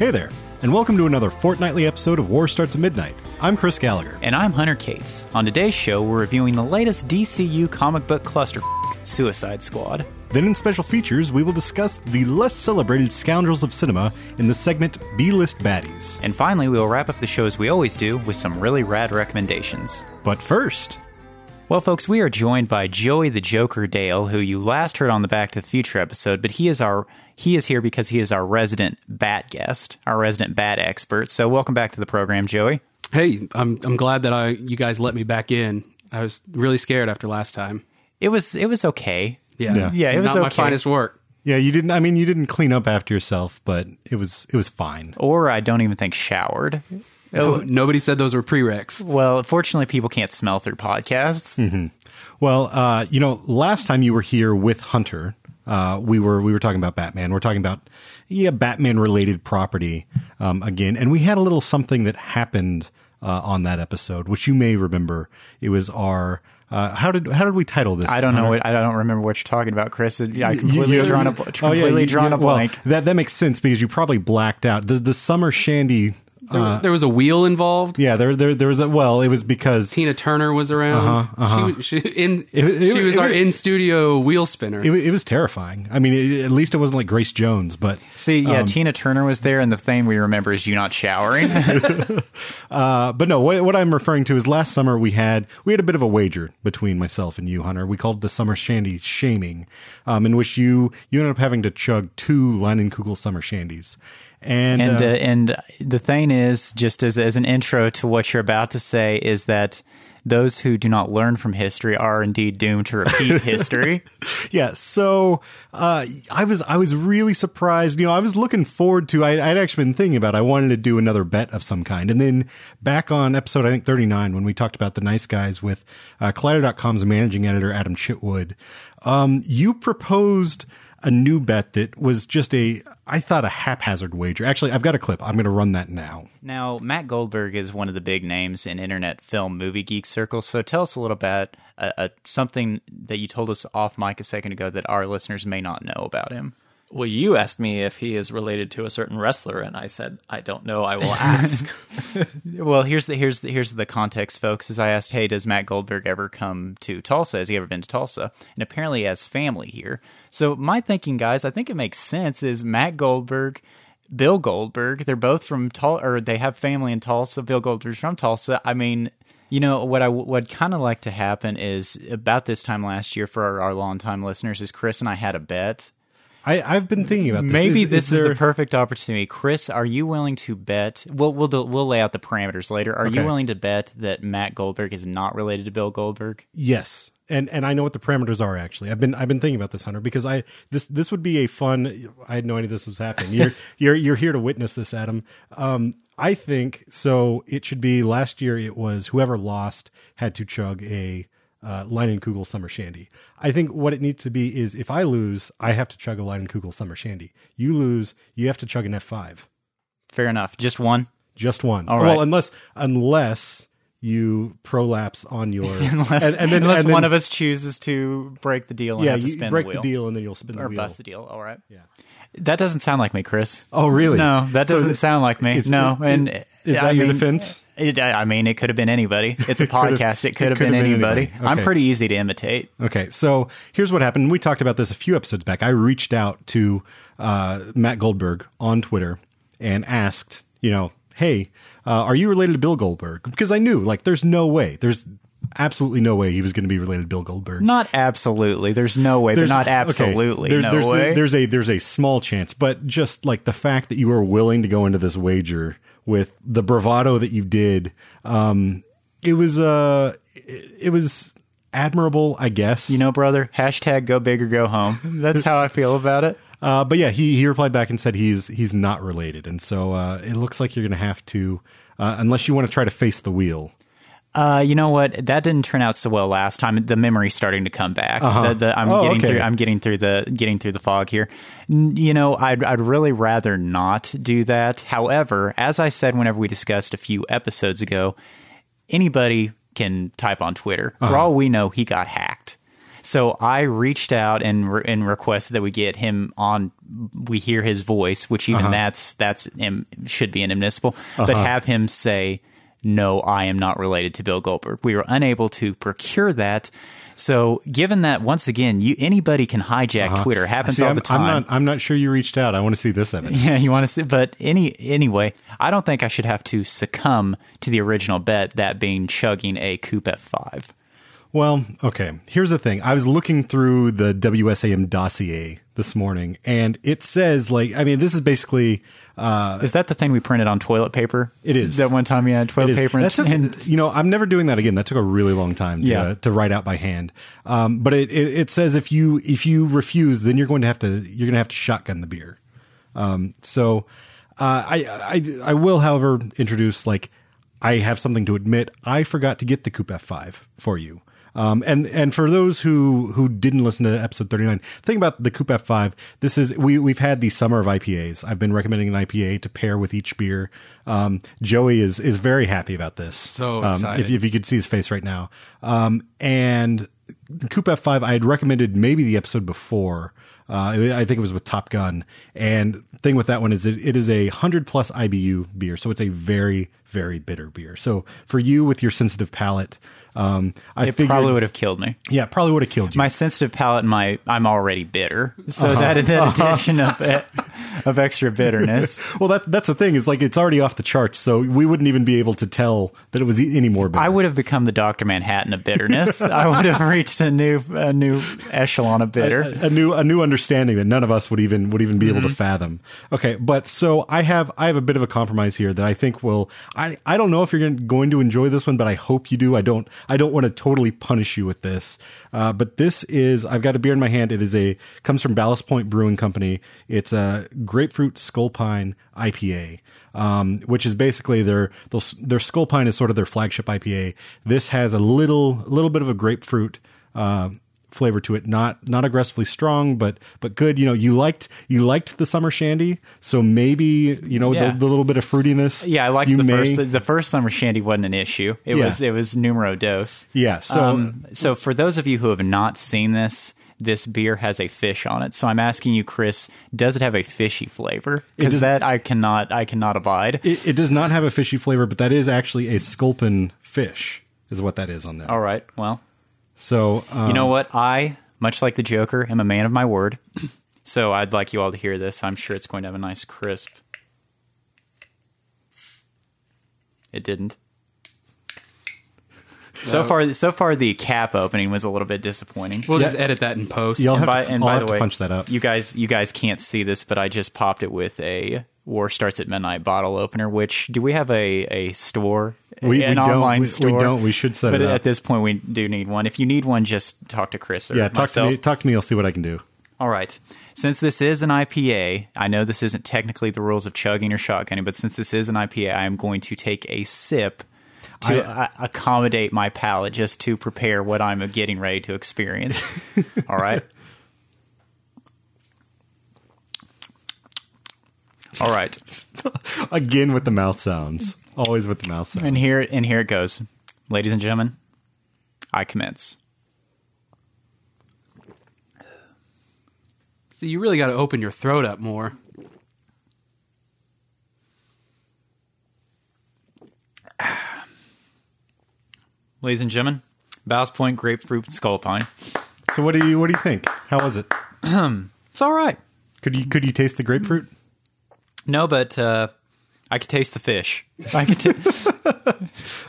Hey there, and welcome to another fortnightly episode of War Starts at Midnight. I'm Chris Gallagher. And I'm Hunter Cates. On today's show, we're reviewing the latest DCU comic book cluster Suicide Squad. Then, in special features, we will discuss the less celebrated scoundrels of cinema in the segment B List Baddies. And finally, we will wrap up the show as we always do with some really rad recommendations. But first, Well, folks, we are joined by Joey the Joker Dale, who you last heard on the Back to the Future episode, but he is our he is here because he is our resident bat guest, our resident bat expert. So, welcome back to the program, Joey. Hey, I'm I'm glad that I you guys let me back in. I was really scared after last time. It was it was okay. Yeah, Yeah. Yeah, it was not my finest work. yeah, you didn't. I mean, you didn't clean up after yourself, but it was it was fine. Or I don't even think showered. No, nobody said those were prereqs. Well, fortunately, people can't smell through podcasts. Well, uh, you know, last time you were here with Hunter, uh, we were we were talking about Batman. We're talking about yeah, Batman related property um, again, and we had a little something that happened uh, on that episode, which you may remember. It was our uh, how did how did we title this? I don't know what I don't remember what you're talking about, Chris. I completely you- drawn a oh, completely you- drawn a blank. Well, that that makes sense because you probably blacked out the the summer shandy. There, there was a wheel involved. Yeah, there there there was a well. It was because Tina Turner was around. She was- She, in It it she was- was it our was- in studio wheel spinner. it, it was terrifying. I mean, it, at least it wasn't like Grace Jones, but See, yeah, Tina Turner was there, and the thing we remember is you not showering. Uh, but no, what, what I'm referring to is last summer we had we had a bit of a wager between myself and you, Hunter. We called it the summer shandy shaming, um, in which you you ended up having to chug two Leinenkugel summer shandies, and, and uh, uh, and the thing is, just as as an intro to what you're about to say, is that those who do not learn from history are indeed doomed to repeat history. yeah. So uh, I was I was really surprised. You know, I was looking forward to. I, I'd actually been thinking about. I wanted to do another bet of some kind, and then back on episode I think 39 when we talked about the nice guys with uh, Collider.com's managing editor Adam Chitwood, um, you proposed a new bet that was just a I thought a haphazard wager. Actually, I've got a clip. I'm going to run that now. Now, Matt Goldberg is one of the big names in internet film movie geek circles. So tell us a little bit uh, uh, something that you told us off mic a second ago that our listeners may not know about him. Well, you asked me if he is related to a certain wrestler, and I said I don't know. I will ask. Well, here's the here's the here's the context, folks. As I asked, hey, does Matt Goldberg ever come to Tulsa? Has he ever been to Tulsa? And apparently, he has family here. So my thinking, guys, I think it makes sense. Is Matt Goldberg, Bill Goldberg? They're both from Tulsa, or they have family in Tulsa. Bill Goldberg's from Tulsa. I mean. You know what I would kind of like to happen is about this time last year for our, our longtime listeners is Chris and I had a bet I, I've been thinking about this. Maybe Is- this is, there- the perfect opportunity. Chris, are you willing to bet? We'll we'll do, we'll lay out the parameters later. Are you willing to bet that Matt Goldberg is not related to Bill Goldberg? Yes. And and I know what the parameters are actually. I've been I've been thinking about this, Hunter, because I this this would be a fun. I had no idea this was happening. You're you're you're here to witness this, Adam. Um, I think so. It should be last year. It was whoever lost had to chug a uh, Leinenkugel summer shandy. I think what it needs to be is if I lose, I have to chug a Leinenkugel summer shandy. You lose, you have to chug an F five. Fair enough. Just one. Just one. All Well, unless unless you prolapse on your Unless, and, and then unless and then- one of us chooses to break the deal and yeah, have to you spin break the the, deal and then you'll spin the or wheel. bust the deal. All right. Yeah. That doesn't sound like me, Chris. Oh, really? No, that doesn't is- sound like me. is- no, is- and is I that your mean, defense? It, I mean, it could have been anybody. It's a It podcast. It could have been, been anybody. anybody. I'm pretty easy to imitate. Okay, so here's what happened. We talked about this a few episodes back. I reached out to uh, Matt Goldberg on Twitter and asked, you know, hey, uh, are you related to Bill Goldberg? Because I knew, like, there's no way, there's absolutely no way he was going to be related to Bill Goldberg. Not absolutely. There's no way, but not okay, absolutely. there- no there's, way. there's a there's a small chance, but just like the fact that you were willing to go into this wager with the bravado that you did, um, it was uh, it, it was admirable, I guess. You know, brother, hashtag go big or go home. That's how I feel about it. Uh, but yeah, he he replied back and said he's he's not related, and so uh, it looks like you're going to have to, uh, unless you want to try to face the wheel. Uh, you know what? That didn't turn out so well last time. The memory's starting to come back. The- the- I'm Oh, getting okay. through. I'm getting through the getting through the fog here. N- You know, I'd I'd really rather not do that. However, as I said whenever we discussed a few episodes ago, anybody can type on Twitter. For all we know, he got hacked. So I reached out and re- and requested that we get him on. We hear his voice, which even Uh-huh. that's that's should be inadmissible, but have him say, "No, I am not related to Bill Goldberg." We were unable to procure that. So, given that once again, you anybody can hijack Twitter, happens Uh-huh. See, all I'm, the time. I'm not. I'm not sure you reached out. I want to see this evidence. Yeah, you want to see, but any anyway, I don't think I should have to succumb to the original bet, that being chugging a Coop F5. Well, okay. Here's the thing. I was looking through the WSAM dossier this morning, and it says like, I mean, this is basically Is that the thing we printed on toilet paper? It is. That one time you had It toilet paper That took, and, you know, I'm never doing that again. That took a really long time to, Yeah. uh, to write out by hand. Um, but it, it, it says if you if you refuse, then you're going to have to you're going to have to shotgun the beer. Um, so uh, I, I I will, however, introduce like I have something to admit. I forgot to get the Coop F5 for you. Um, and and for those who who didn't listen to episode 39, think about the Coop F5. This is we we've had the summer of IPAs. I've been recommending an IPA to pair with each beer. Um, Joey is is very happy about this. So um, excited. If, if you could see his face right now. Um, and the Coop F5, I had recommended maybe the episode before. Uh, I think it was with Top Gun. And thing with that one is it, it is a hundred plus IBU beer, so it's a very very bitter beer. So for you with your sensitive palate, um, I it figured, probably would have killed me. yeah, probably would have killed you. My sensitive palate and my I'm already bitter, so Uh-huh. that that addition of it, of extra bitterness. well, that that's the thing is like it's already off the charts, so we wouldn't even be able to tell that it was any more bitter. I would have become the Doctor Manhattan of bitterness. I would have reached a new a new echelon of bitter. a new a new understanding that none of us would even would even be able to fathom. Okay, but so I have I have a bit of a compromise here that I think will I I don't know if you're going to enjoy this one, but I hope you do. I don't I don't want to totally punish you with this. Uh, but this is I've got a beer in my hand. It is a comes from Ballast Point Brewing Company. It's a grapefruit Sculpin IPA. Um, which is basically their their Sculpin is sort of their flagship IPA. This has a little little bit of a grapefruit uh, flavor to it not not aggressively strong but but good you know you liked you liked the summer shandy so maybe you know Yeah. the, the little bit of fruitiness Yeah, I like the may, first. The first summer shandy wasn't an issue. It Yeah. was it was numero dos. yeah so um, so for those of you who have not seen this, this beer has a fish on it. So I'm asking you, Chris, does it have a fishy flavor? Because that I cannot I cannot abide. it, it does not have a fishy flavor but that is actually a sculpin fish is what that is on there All right. Well, so um, you know what? I, much like the Joker, am a man of my word. So I'd like you all to hear this. I'm sure it's going to have a nice crisp. It didn't. So far, so far, the cap opening was a little bit disappointing. We'll just edit that in post. Y'all and have by, to- and I'll by have the way, punch that up. You guys, you guys can't see this, but I just popped it with a War Starts at Midnight bottle opener. Which do we have a a store? We- an we don't. online We- we don't. We should set but it up. at this point, we do need one. If you need one, just talk to Chris or yeah talk myself. to me talk to me i'll see what i can do All right. Since this is an IPA, I know this isn't technically the rules of chugging or shotgunning, but since this is an IPA, I am going to take a sip to uh, accommodate my palate just to prepare what I'm getting ready to experience. All right. All right. again with the mouth sounds always with the mouth sounds And here and here it goes. Ladies and gentlemen, I commence. So you really got to open your throat up more. Ladies and gentlemen, Ballast Point Grapefruit Sculpin. so what do you what do you think how was it It's all right. could you could you taste the grapefruit No, but uh, I could taste the fish. I could, t-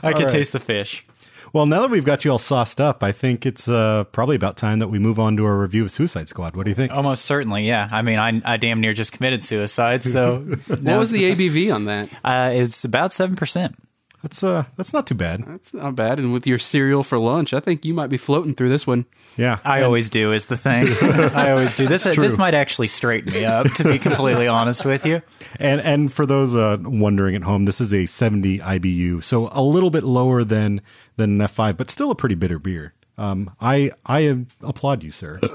I could right. taste the fish. Well, now that we've got you all sauced up, I think it's uh, probably about time that we move on to our review of Suicide Squad. What do you think? Almost certainly, yeah. I mean, I, I damn near just committed suicide, so What was the ABV on that? uh, it's about seven percent. That's uh, that's not too bad. That's not bad. And with your cereal for lunch, I think you might be floating through this one. Yeah, I And- always do is the thing. I always do this. This might actually straighten me up, to be completely honest with you. and and for those uh, wondering at home, this is a 70 IBU, so a little bit lower than than an F5, but still a pretty bitter beer. Um, I I applaud you, sir.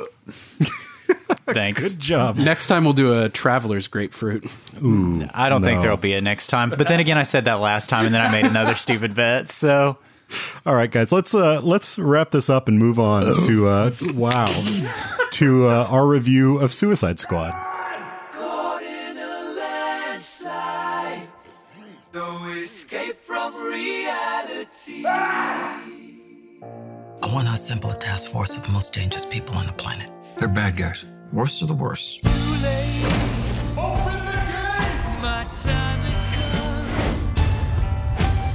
Thanks. Good job. Next time we'll do a traveler's grapefruit. Ooh, I don't think there'll be a next time. But then again, I said that last time, and then I made another stupid bet. So All right, guys, let's uh let's wrap this up and move on to uh wow to uh, our review of Suicide Squad. Caught in a landslide. No escape from reality. I want to assemble a task force of the most dangerous people on the planet. They're bad guys. Worst of the worst. My time has come.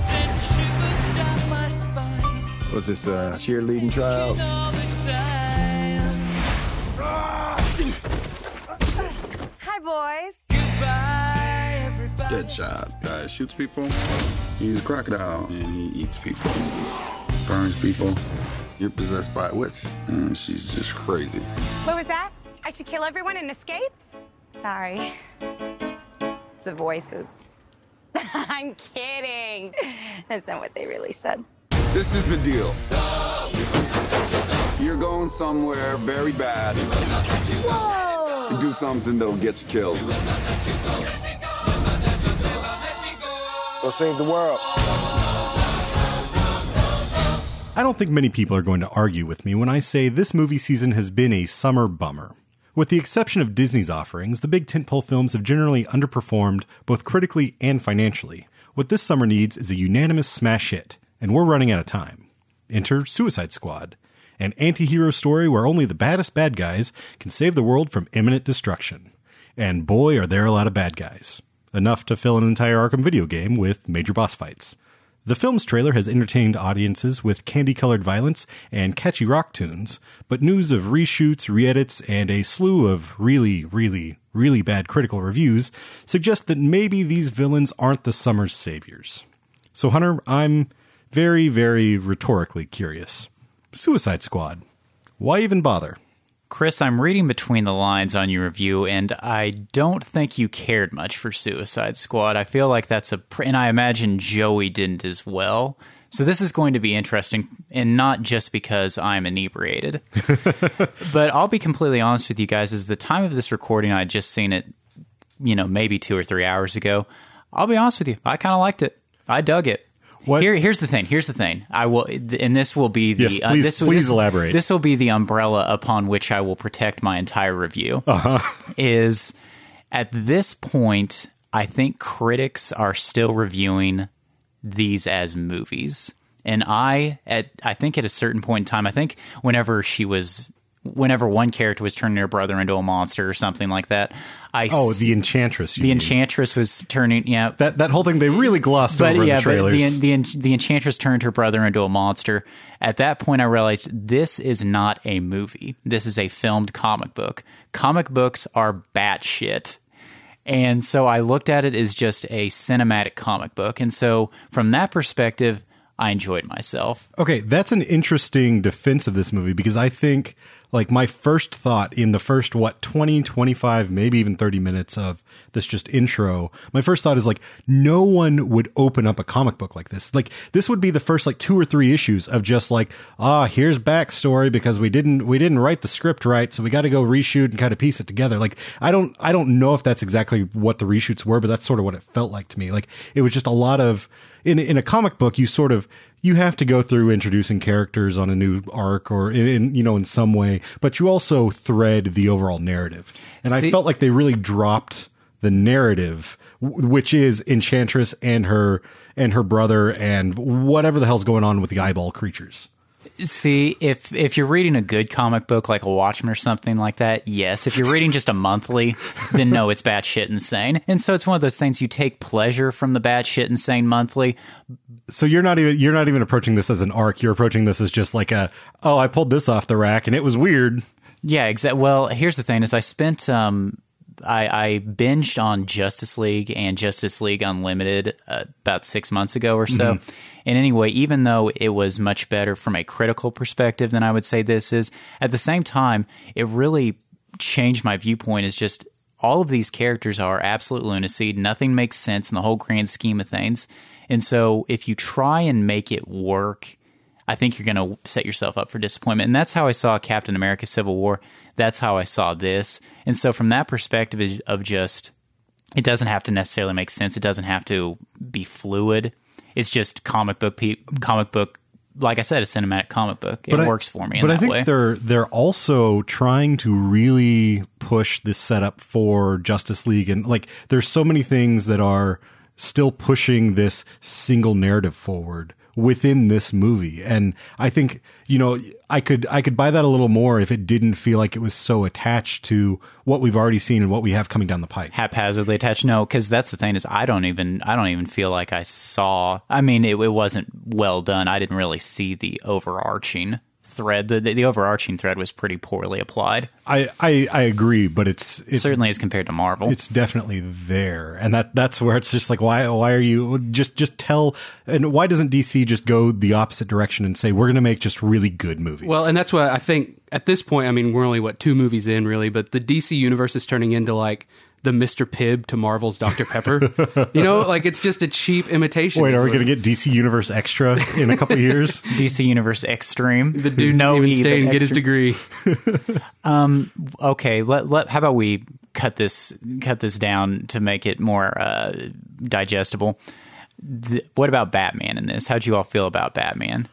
Send shivers down my spine Was this uh, cheerleading trials? all the time. Hi, boys. Goodbye, everybody. Deadshot. Guy shoots people. He's a crocodile and he eats people. Burns people. You're possessed by a witch. And she's just crazy. What was that? I should kill everyone and escape? Sorry. The voices. I'm kidding. That's not what they really said. This is the deal. You're going somewhere very bad to do something that'll get you killed. Let's go save the world. I don't think many people are going to argue with me when I say this movie season has been a summer bummer. With the exception of Disney's offerings, the big tentpole films have generally underperformed both critically and financially. What this summer needs is a unanimous smash hit, and we're running out of time. Enter Suicide Squad, an anti hero story where only the baddest bad guys can save the world from imminent destruction. And boy, are there a lot of bad guys. Enough to fill an entire Arkham video game with major boss fights. The film's trailer has entertained audiences with candy colored violence and catchy rock tunes, but news of reshoots, re edits, and a slew of really, really, really bad critical reviews suggest that maybe these villains aren't the summer's saviors. So, Hunter, I'm very, very rhetorically curious. Suicide Squad. Why even bother? Chris, I'm reading between the lines on your review, and I don't think you cared much for Suicide Squad. I feel like that's a, pr- and I imagine Joey didn't as well. So this is going to be interesting, and not just because I'm inebriated. but I'll be completely honest with you guys. Is the time of this recording, I just seen it, you know, maybe two or three hours ago. I'll be honest with you, I kind of liked it. I dug it. What- Here, here's the thing. Here's the thing. I will, and this will be the. Yes, please- this, please this- elaborate. This will be the umbrella upon which I will protect my entire review. Uh-huh. Is at this point, I think critics are still reviewing these as movies, and I at I think at a certain point in time, I think whenever she was. Whenever one character was turning her brother into a monster or something like that, I Oh, the Enchantress. you the mean. enchantress was turning yeah That, that whole thing they really glossed but over yeah, in the but trailers. the, the the enchantress turned her brother into a monster. At that point, I realized this is not a movie. This is a filmed comic book. Comic books are batshit. And so I looked at it as just a cinematic comic book. And so from that perspective, I enjoyed myself. Okay, that's an interesting defense of this movie because I think like my first thought in the first what 20 25 maybe even 30 minutes of this just intro my first thought is like no one would open up a comic book like this. Like this would be the first like two or three issues of just like ah here's backstory because we didn't we didn't write the script right so we got to go reshoot and kind of piece it together. Like i don't i don't know if that's exactly what the reshoots were but that's sort of what it felt like to me. Like it was just a lot of in in a comic book you sort of you have to go through introducing characters on a new arc or in, in you know in some way but you also thread the overall narrative. And i felt like they really dropped the narrative which is enchantress and her and her brother and whatever the hell's going on with the eyeball creatures See, if if you're reading a good comic book like a Watchmen or something like that, yes. If you're reading just a monthly, then no, it's batshit insane. And so it's one of those things you take pleasure from the batshit insane monthly, so you're not even you're not even approaching this as an arc you're approaching this as just like a oh i pulled this off the rack and it was weird Yeah, exactly. Well, here's the thing: is I spent um, I, I binged on Justice League and Justice League Unlimited uh, about six months ago or so. And anyway, even though it was much better from a critical perspective than I would say this is, at the same time, it really changed my viewpoint. Is just all of these characters are absolute lunacy. Nothing makes sense in the whole grand scheme of things. And so, if you try and make it work, I think you're going to set yourself up for disappointment. And that's how I saw Captain America Civil War. That's how I saw this. And so, from that perspective of just, it doesn't have to necessarily make sense. It doesn't have to be fluid. It's just comic book pe- comic book like I said, a cinematic comic book. It I- works for me in but I think way. they're they're also trying to really push this setup for Justice League, and like there's so many things that are still pushing this single narrative forward within this movie, and I think you know I could I could buy that a little more if it didn't feel like it was so attached to what we've already seen and what we have coming down the pipe. haphazardly attached. No, because that's the thing is I don't even I don't even feel like I saw. I mean, it, it wasn't well done. I didn't really see the overarching thread. The, the the overarching thread was pretty poorly applied, I I, I agree, but it's it's certainly as compared to Marvel. it's definitely there and that that's where it's just like why why are you just just tell and why doesn't dc just go the opposite direction and say we're gonna make just really good movies Well, and that's what I think at this point. I mean, we're only what two movies in, really, but the DC universe is turning into like the Mr. Pibb to Marvel's Dr. Pepper. you know, like it's just a cheap imitation. wait are we gonna get dc universe extra in a couple years DC Universe Extreme. the dude no didn't even stay but and get his extra- degree? okay let, let how about we cut this cut this down to make it more uh, digestible Th- what about batman in this how'd you all feel about batman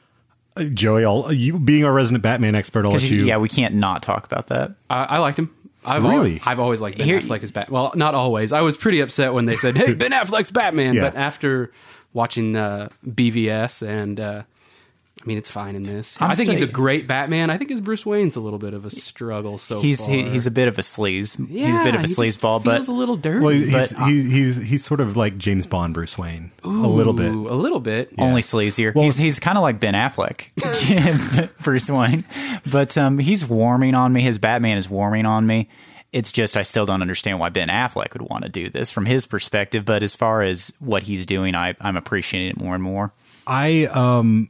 joey I'll, you being our resident batman expert i'll let 'Cause you you- yeah we can't not talk about that I, I liked him. I've Really? Al- I've always liked Ben Here- Affleck as Batman. Well, not always. I was pretty upset when they said, "Hey, Ben Affleck's Batman," Yeah. but after watching uh, BVS and. Uh, I mean, it's fine in this. I'm I think he's a great Batman. I think his Bruce Wayne's a little bit of a struggle so he's far. he, he's a bit of a sleaze Yeah, he's a bit of a he just sleazeball but feels a little dirty. well he's, but- he, he's he's sort of like james bond bruce wayne a little bit a little bit. only sleazier. Well, he's he's kind of like Ben Affleck, Bruce Wayne, but um, he's warming on me. His Batman is warming on me. It's just I still don't understand why Ben Affleck would want to do this from his perspective. But as far as what he's doing, I, I'm appreciating it more and more. I um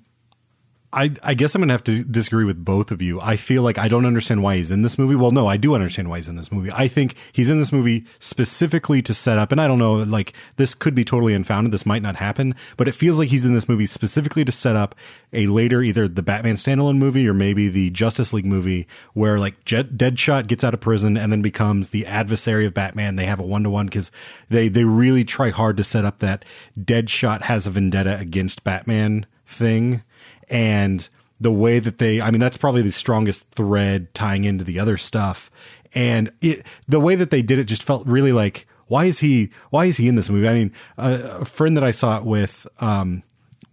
I I guess I'm gonna have to disagree with both of you. I feel like I don't understand why he's in this movie. Well, no, I do understand why he's in this movie. I think he's in this movie specifically to set up, and I don't know, like this could be totally unfounded. This might not happen, but it feels like he's in this movie specifically to set up a later either the Batman standalone movie or maybe the Justice League movie where like Jet, Deadshot gets out of prison and then becomes the adversary of Batman. They have a one to one because they they really try hard to set up that Deadshot has a vendetta against Batman thing and the way that they i mean that's probably the strongest thread tying into the other stuff. And it the way that they did it just felt really like why is he why is he in this movie? I mean a, a friend that i saw it with um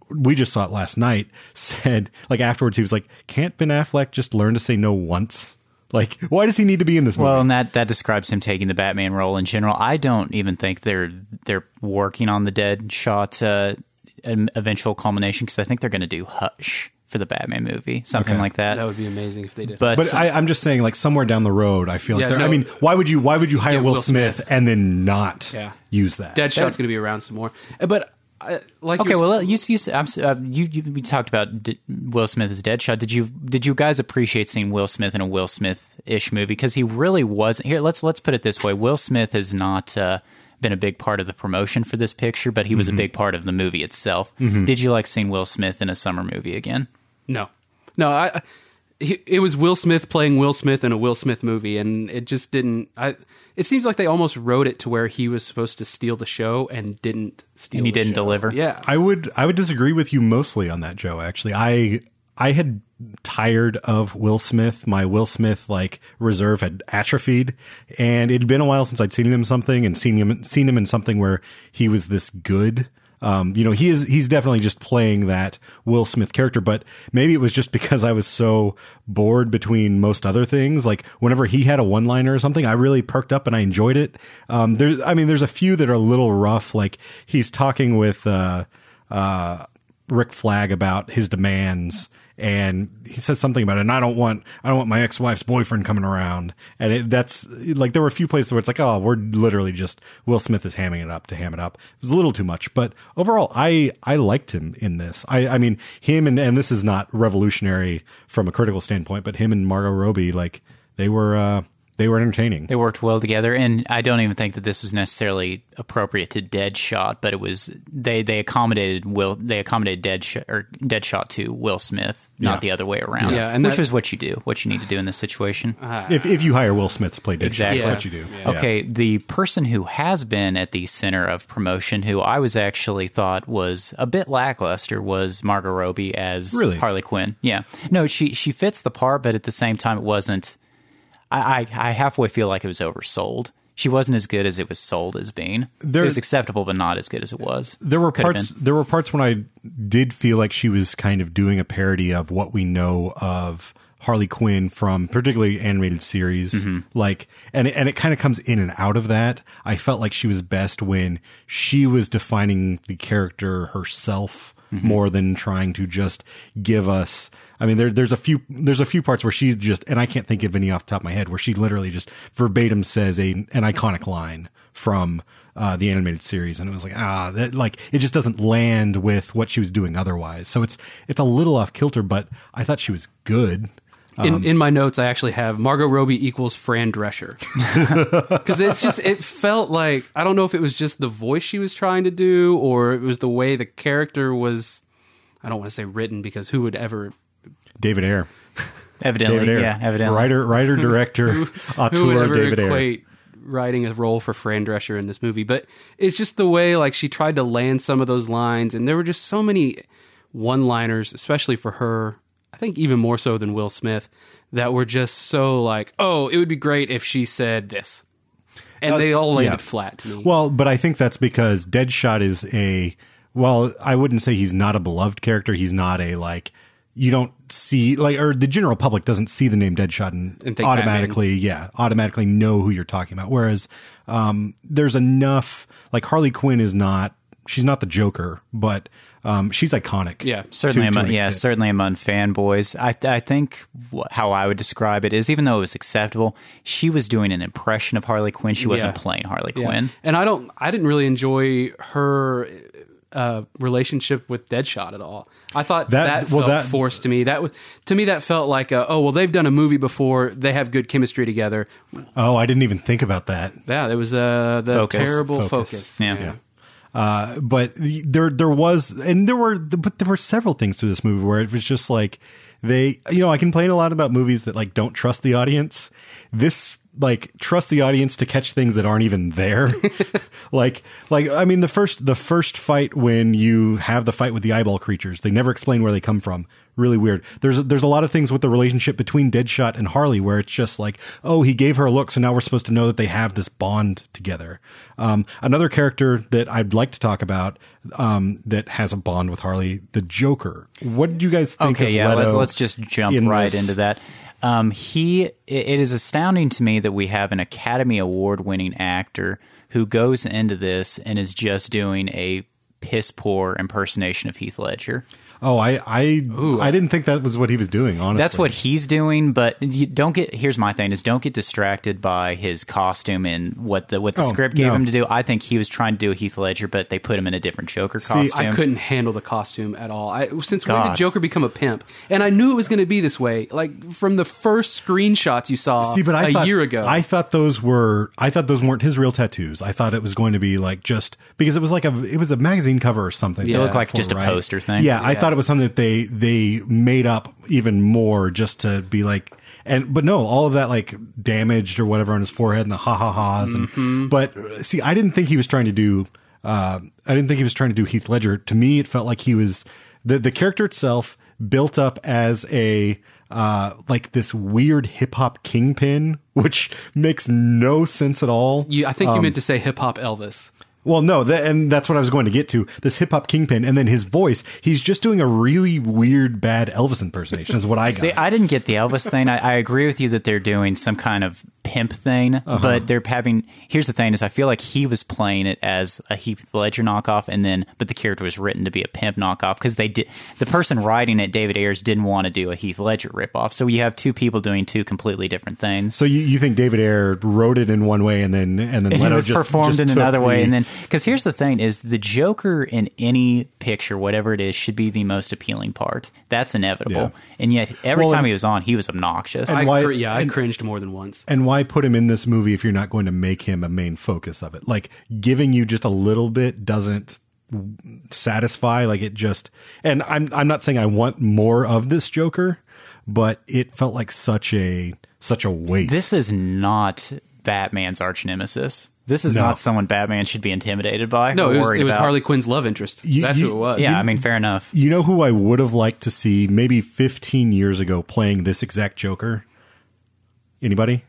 we just saw it last night said like afterwards he was like can't ben affleck just learn to say no once? Like why does he need to be in this movie? Well, and that that describes him taking the Batman role in general. I don't even think they're they're working on the Deadshot uh, an eventual culmination because I think they're going to do Hush for the Batman movie, something Okay. like that. That would be amazing if they did. but but I, I'm just saying, like somewhere down the road, I feel Yeah, like they're I mean, why would you? Why would you hire Get Will, Will Smith, Smith. and then not Yeah. use that? Deadshot's going to be around some more. Uh, But uh, like, Okay, well, you you I'm, uh, you, you we talked about D- Will Smith as Deadshot. Did you did you guys appreciate seeing Will Smith in a Will Smith ish movie? Because he really wasn't. Here, let's let's put it this way: Will Smith is not uh, been a big part of the promotion for this picture, but he was a mm-hmm. big part of the movie itself. Mm-hmm. Did you like seeing Will Smith in a summer movie again? No, no. I, I he- it was Will Smith playing Will Smith in a Will Smith movie, and it just didn't. I. It seems like they almost wrote it to where he was supposed to steal the show and didn't steal. And he the didn't show. deliver. Yeah, I would I would disagree with you mostly on that, Joe. Actually, I I had tired of Will Smith. My Will Smith like reserve had atrophied, and it'd been a while since I'd seen him in something and seen him seen him in something where he was this good. Um, you know, he is he's definitely just playing that Will Smith character, but maybe it was just because I was so bored between most other things. Like whenever he had a one liner or something, I really perked up and I enjoyed it. Um, there's, I mean, there's a few that are a little rough. Like he's talking with uh, uh, Rick Flag about his demands, and he says something about it. And I don't want, I don't want my ex wife's boyfriend coming around. And it, that's like there were a few places where it's like, oh, we're literally just Will Smith is hamming it up to ham it up. It was a little too much, but overall, I I liked him in this. I I mean him and and this is not revolutionary from a critical standpoint, but him and Margot Robbie like they were. uh they were entertaining. They worked well together, and I don't even think that this was necessarily appropriate to Deadshot, but it was they they accommodated Will they accommodated Deadshot or Deadshot to Will Smith, not Yeah. the other way around. Yeah, and which that- is what you do, what you need to do in this situation. Ah. if if you hire Will Smith to play Deadshot, Exactly. that's what you do. Yeah. Okay, the person who has been at the center of promotion, who I was actually thought was a bit lackluster, was Margot Robbie as Really? Harley Quinn. Yeah, no, she she fits the part, but at the same time, it wasn't. I I, I halfway feel like it was oversold. She wasn't as good as it was sold as being. There- it was acceptable, but not as good as it was. There were Could parts. There were parts when I did feel like she was kind of doing a parody of what we know of Harley Quinn from particularly animated series. Mm-hmm. Like, and and it kind of comes in and out of that. I felt like she was best when she was defining the character herself Mm-hmm. more than trying to just give us. I mean, there, there's a few there's a few parts where she just and I can't think of any off the top of my head where she literally just verbatim says a an iconic line from uh, the animated series, and it was like ah, that like it just doesn't land with what she was doing otherwise. So it's it's a little off kilter, but I thought she was good. In, Um, in my notes, I actually have Margot Robbie equals Fran Drescher because it's just it felt like I don't know if it was just the voice she was trying to do or it was the way the character was. I don't want to say written because who would ever David Ayer, Evidently, David Ayer, yeah, evidently. writer, writer, director, who would ever David Ayer. equate writing a role for Fran Drescher in this movie. But it's just the way like she tried to land some of those lines, and there were just so many one-liners, especially for her. I think even more so than Will Smith, that were just so like, oh, it would be great if she said this, and uh, they all landed yeah. flat to me. Well, but I think that's because Deadshot is a well, I wouldn't say he's not a beloved character. He's not a like you don't see like or the general public doesn't see the name Deadshot and, And think automatically yeah automatically know who you're talking about. Whereas um, there's enough like Harley Quinn is not she's not the Joker, but um, she's iconic. Yeah, certainly to- to among an yeah extent. certainly among fanboys i i think how i would describe it is even though it was acceptable she was doing an impression of harley quinn she wasn't Yeah. playing harley Yeah. quinn And I don't, I didn't really enjoy her uh, relationship with Deadshot at all. I thought That- that, well, felt that- forced to me. That was to me that felt like, a, oh well, they've done a movie before. They have good chemistry together. Oh, I didn't even think about that. Yeah, it was uh, the Focus. terrible Focus. focus. Yeah. Uh, but there there was and there were but there were several things to this movie where it was just like they you know I complain a lot about movies that like don't trust the audience. This like trust the audience to catch things that aren't even there. like like I mean the first the first fight when you have the fight with the eyeball creatures, they never explain where they come from. Really weird. There's there's a lot of things with the relationship between Deadshot and Harley where it's just like, oh, he gave her a look, so now we're supposed to know that they have this bond together. Um, another character that I'd like to talk about um, that has a bond with Harley, the Joker. What did you guys think? okay of yeah let's, let's just jump in right this? into that um, he it, is astounding to me that we have an academy award winning actor who goes into this and is just doing a piss poor impersonation of heath ledger Oh, I I I didn't think that was what he was doing. Honestly, That's what he's doing, but you don't get. Here's my thing: is don't get distracted by his costume and what the what the Oh, script gave no. him to do. I think he was trying to do a Heath Ledger, but they put him in a different Joker See, costume. I couldn't handle the costume at all. I, since when did Joker become a pimp? And I knew it was going to be this way. Like from the first screenshots you saw See, but I a thought, year ago. I thought those were I thought those weren't his real tattoos. I thought it was going to be like just because it was like a it was a magazine cover or something. Yeah. It looked like for, just a poster thing. Yeah, I Yeah. Thought it was something that they they made up even more just to be like and but no, all of that like damaged or whatever on his forehead and the ha ha ha's Mm-hmm. and but uh, see, I didn't think he was trying to do uh, I didn't think he was trying to do Heath Ledger. To me, it felt like he was the the character itself built up as a uh, like this weird hip hop kingpin, which makes no sense at all. you, I think Um, you meant to say hip hop Elvis. Well, no, that, and that's what I was going to get to. This hip hop kingpin, and then his voice. He's just doing a really weird, bad Elvis impersonation. Is what I got. See, I didn't get the Elvis thing. I, I agree with you that they're doing some kind of pimp thing, Uh-huh. but they're having. Here's the thing: is I feel like he was playing it as a Heath Ledger knockoff, and then but the character was written to be a pimp knockoff because they did. The person writing it, David Ayers, didn't want to do a Heath Ledger ripoff. So you have two people doing two completely different things. so you, you think David Ayer wrote it in one way, and then and then and Leto it was just, performed just in another way, and then Because here's the thing: is the Joker in any picture, whatever it is, should be the most appealing part. That's inevitable. Yeah. And yet, every Well, time and- he was on, he was obnoxious. And I why- cr- yeah, I and- cringed more than once. And why put him in this movie if you're not going to make him a main focus of it? Like giving you just a little bit doesn't satisfy. Like it just. And I'm I'm not saying I want more of this Joker, but it felt like such a such a waste. this is not Batman's arch nemesis. This is No. not someone Batman should be intimidated by. No, or it was, it was about. Harley Quinn's love interest. You- That's you- who it was. Yeah, I mean, fair enough. You know who I would have liked to see maybe 15 years ago playing this exact Joker? Anybody?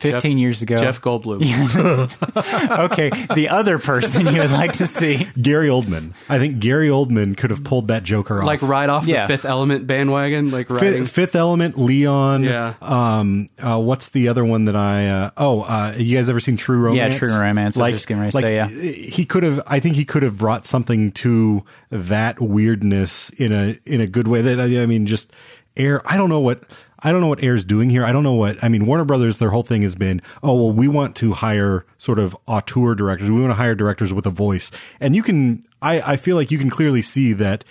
Fifteen years ago, Jeff Goldblum. okay, the other person you would like to see. Gary Oldman. I think Gary Oldman could have pulled that Joker off. Like right off Yeah. the Fifth Element bandwagon, like riding. Fifth, Fifth Element, Leon. Yeah. Um. Uh, what's the other one that I? Uh, oh. Uh. You guys ever seen True Romance? Yeah, True Romance. I was just getting ready to like say, yeah. he could have. I think he could have brought something to that weirdness in a in a good way. That I, I mean, just Ayer. I don't know what. I don't know what Ayer's doing here. I don't know what I mean. Warner Brothers, their whole thing has been, oh well, we want to hire sort of auteur directors. We want to hire directors with a voice, and you can. I I feel like you can clearly see that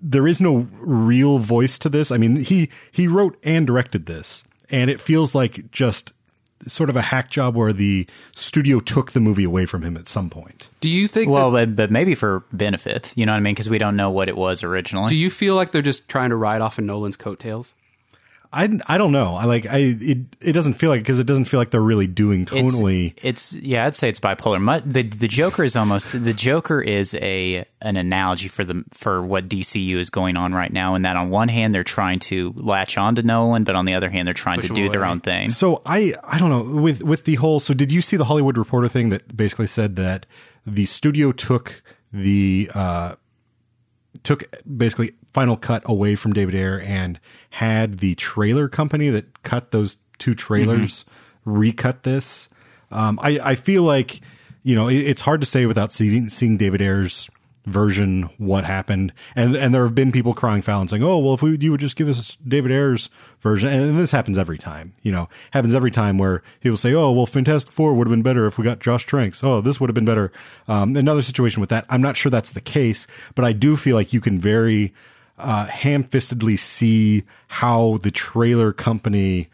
there is no real voice to this. I mean, he he wrote and directed this, and it feels like just sort of a hack job where the studio took the movie away from him at some point. Do you think? Well, that, but, but maybe for benefit. You know what I mean? Because we don't know what it was originally. do you feel like they're just trying to ride off of Nolan's coattails? I, I don't know. I like I it it doesn't feel like because it doesn't feel like they're really doing It's- tonally. It's, yeah, I'd say it's bipolar. Mu- The the Joker is almost the Joker is a an analogy for the for what DCU is going on right now. In that on one hand they're trying to latch on to Nolan, but on the other hand they're trying Push to him do their own thing. So I I don't know with with the whole. So did you see the Hollywood Reporter thing that basically said that the studio took the uh took basically Final Cut away from David Ayer and had the trailer company that cut those two trailers recut this. Um, I I feel like you know it, it's hard to say without seeing seeing David Ayer's version what happened. And and there have been people crying foul and saying oh well if we you would just give us David Ayer's version. And this happens every time you know. Happens every time where people say oh well Fantastic Four would have been better if we got Josh Trank's. Oh this would have been better. Um, another situation with that. I'm not sure that's the case but I do feel like you can very uh, ham-fistedly see how the trailer company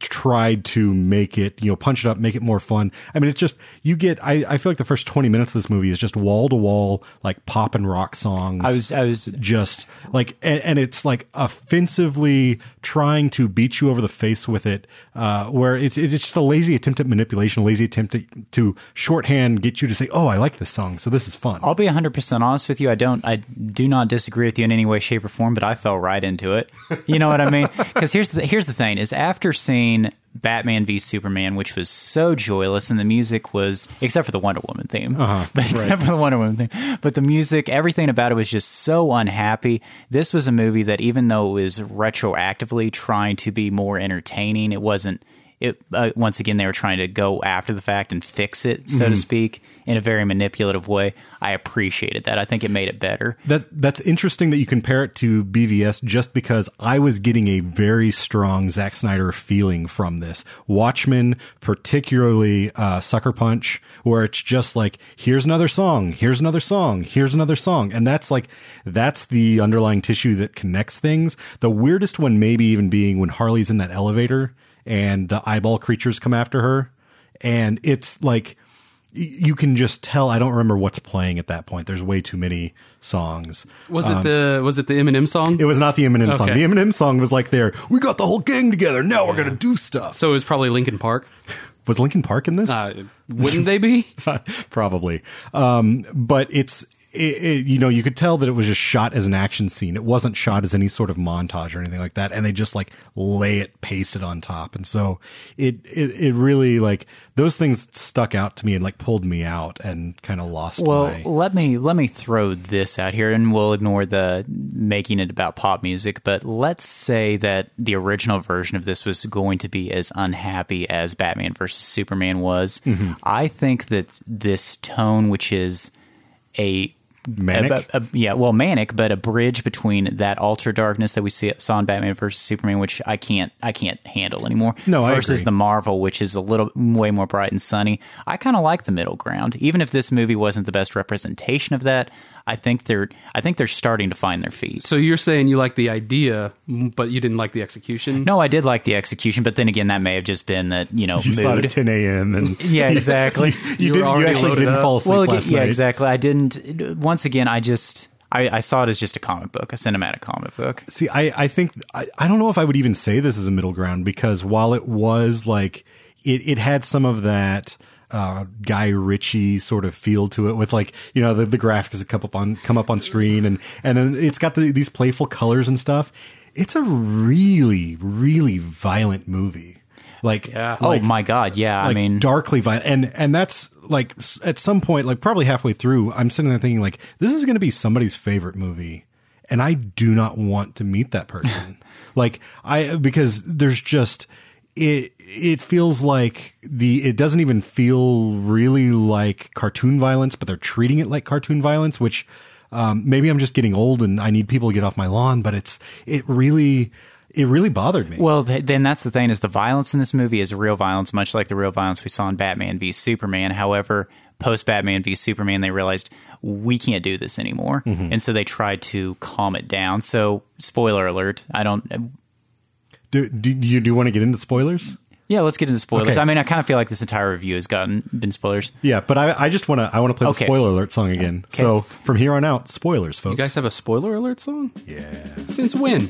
tried to make it, you know, punch it up, make it more fun. I mean, it's just you get. I, I feel like the first twenty minutes of this movie is just wall to wall like pop and rock songs. I was I was just like, and, and it's like offensively trying to beat you over the face with it. Uh, where it's it's just a lazy attempt at manipulation, a lazy attempt to, to shorthand get you to say, "Oh, I like this song, so this is fun." I'll be 100% honest with you. I don't, I do not disagree with you in any way, shape, or form, but I fell right into it. You know what I mean? Because here's the, here's the thing is after seeing Batman v Superman, which was so joyless, and the music was, except for the Wonder Woman theme, Uh-huh, but except for the Wonder Woman theme, but the music, everything about it was just so unhappy. This was a movie that, even though it was retroactively trying to be more entertaining, it wasn't. It uh, once again they were trying to go after the fact and fix it, so Mm-hmm. to speak, in a very manipulative way. I appreciated that. I think it made it better. That that's interesting that you compare it to BVS just because I was getting a very strong Zack Snyder feeling from this. Watchmen, particularly uh, Sucker Punch, where it's just like here's another song, here's another song, here's another song, and that's like that's the underlying tissue that connects things. The weirdest one maybe even being when Harley's in that elevator and the eyeball creatures come after her, and it's like you can just tell I don't remember what's playing at that point. There's way too many songs. Was it the was it the Eminem song? It was not the Eminem song. The Eminem song was like there, we got the whole gang together. Now we're going to do stuff. so it was probably Linkin Park. Was Linkin Park in this? Uh, wouldn't they be? Probably. Um, but it's, it, it, you know, you could tell that it was just shot as an action scene. It wasn't shot as any sort of montage or anything like that. And they just like lay it pasted on top. And so it, it, it really like those things stuck out to me and like pulled me out and kind of lost Well, my. let me let me throw this out here, and we'll ignore the making it about pop music. But let's say that the original version of this was going to be as unhappy as Batman versus Superman was. Mm-hmm. I think that this tone, which is a Manic? a- a- yeah, well, manic, but a bridge between that ultra darkness that we see saw in Batman versus Superman, which I can't I can't handle anymore. No, versus the Marvel, which is a little way more bright and sunny. I kind of like the middle ground, even if this movie wasn't the best representation of that. I think they're I think they're starting to find their feet. So you're saying you like the idea, but you didn't like the execution? No, I did like the execution, but then again, that may have just been that you know You saw it mood. at 10 a.m. and Yeah, exactly. you, You were didn't, you already actually loaded didn't up. fall asleep well, again, last yeah, night. exactly. I didn't. Once again, I just I, I saw it as just a comic book, a cinematic comic book. See, I, I think I, I don't know if I would even say this is a middle ground because while it was like it, it had some of that uh, Guy Ritchie sort of feel to it with like you know the, the graphics that come up on come up on screen and and then it's got the, these playful colors and stuff. It's a really really violent movie. Like Yeah. Oh my god, yeah. I mean, darkly violent and and that's like at some point like probably halfway through i'm sitting there thinking like this is going to be somebody's favorite movie and i do not want to meet that person like i because there's just it it feels like the it doesn't even feel really like cartoon violence but they're treating it like cartoon violence which um, maybe i'm just getting old and i need people to get off my lawn but it's it really it really bothered me Well, th- then that's the thing is the violence in this movie is real violence, much like the real violence we saw in Batman v Superman. However, post Batman v Superman, they realized we can't do this anymore, Mm-hmm. and so they tried to calm it down. So, spoiler alert! I don't. Do, do you do you want to get into spoilers Yeah, let's get into spoilers. Okay. I mean, I kind of feel like this entire review has gotten been spoilers. Yeah, but I, I just want to I want to play the spoiler alert song again. So from here on out, spoilers, folks. You guys have a spoiler alert song? yeah. Since when?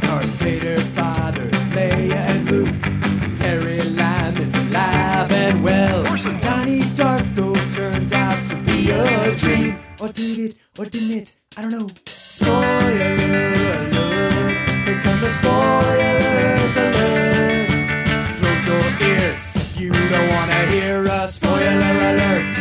Darth Vader, Father, Leia, and Luke. Harry Lime is alive and well. Donnie Darko turned out to be a dream. Or did it, or didn't it? I don't know. Spoiler alert. Here come the spoilers alert. Close your ears you don't want to hear a spoiler alert.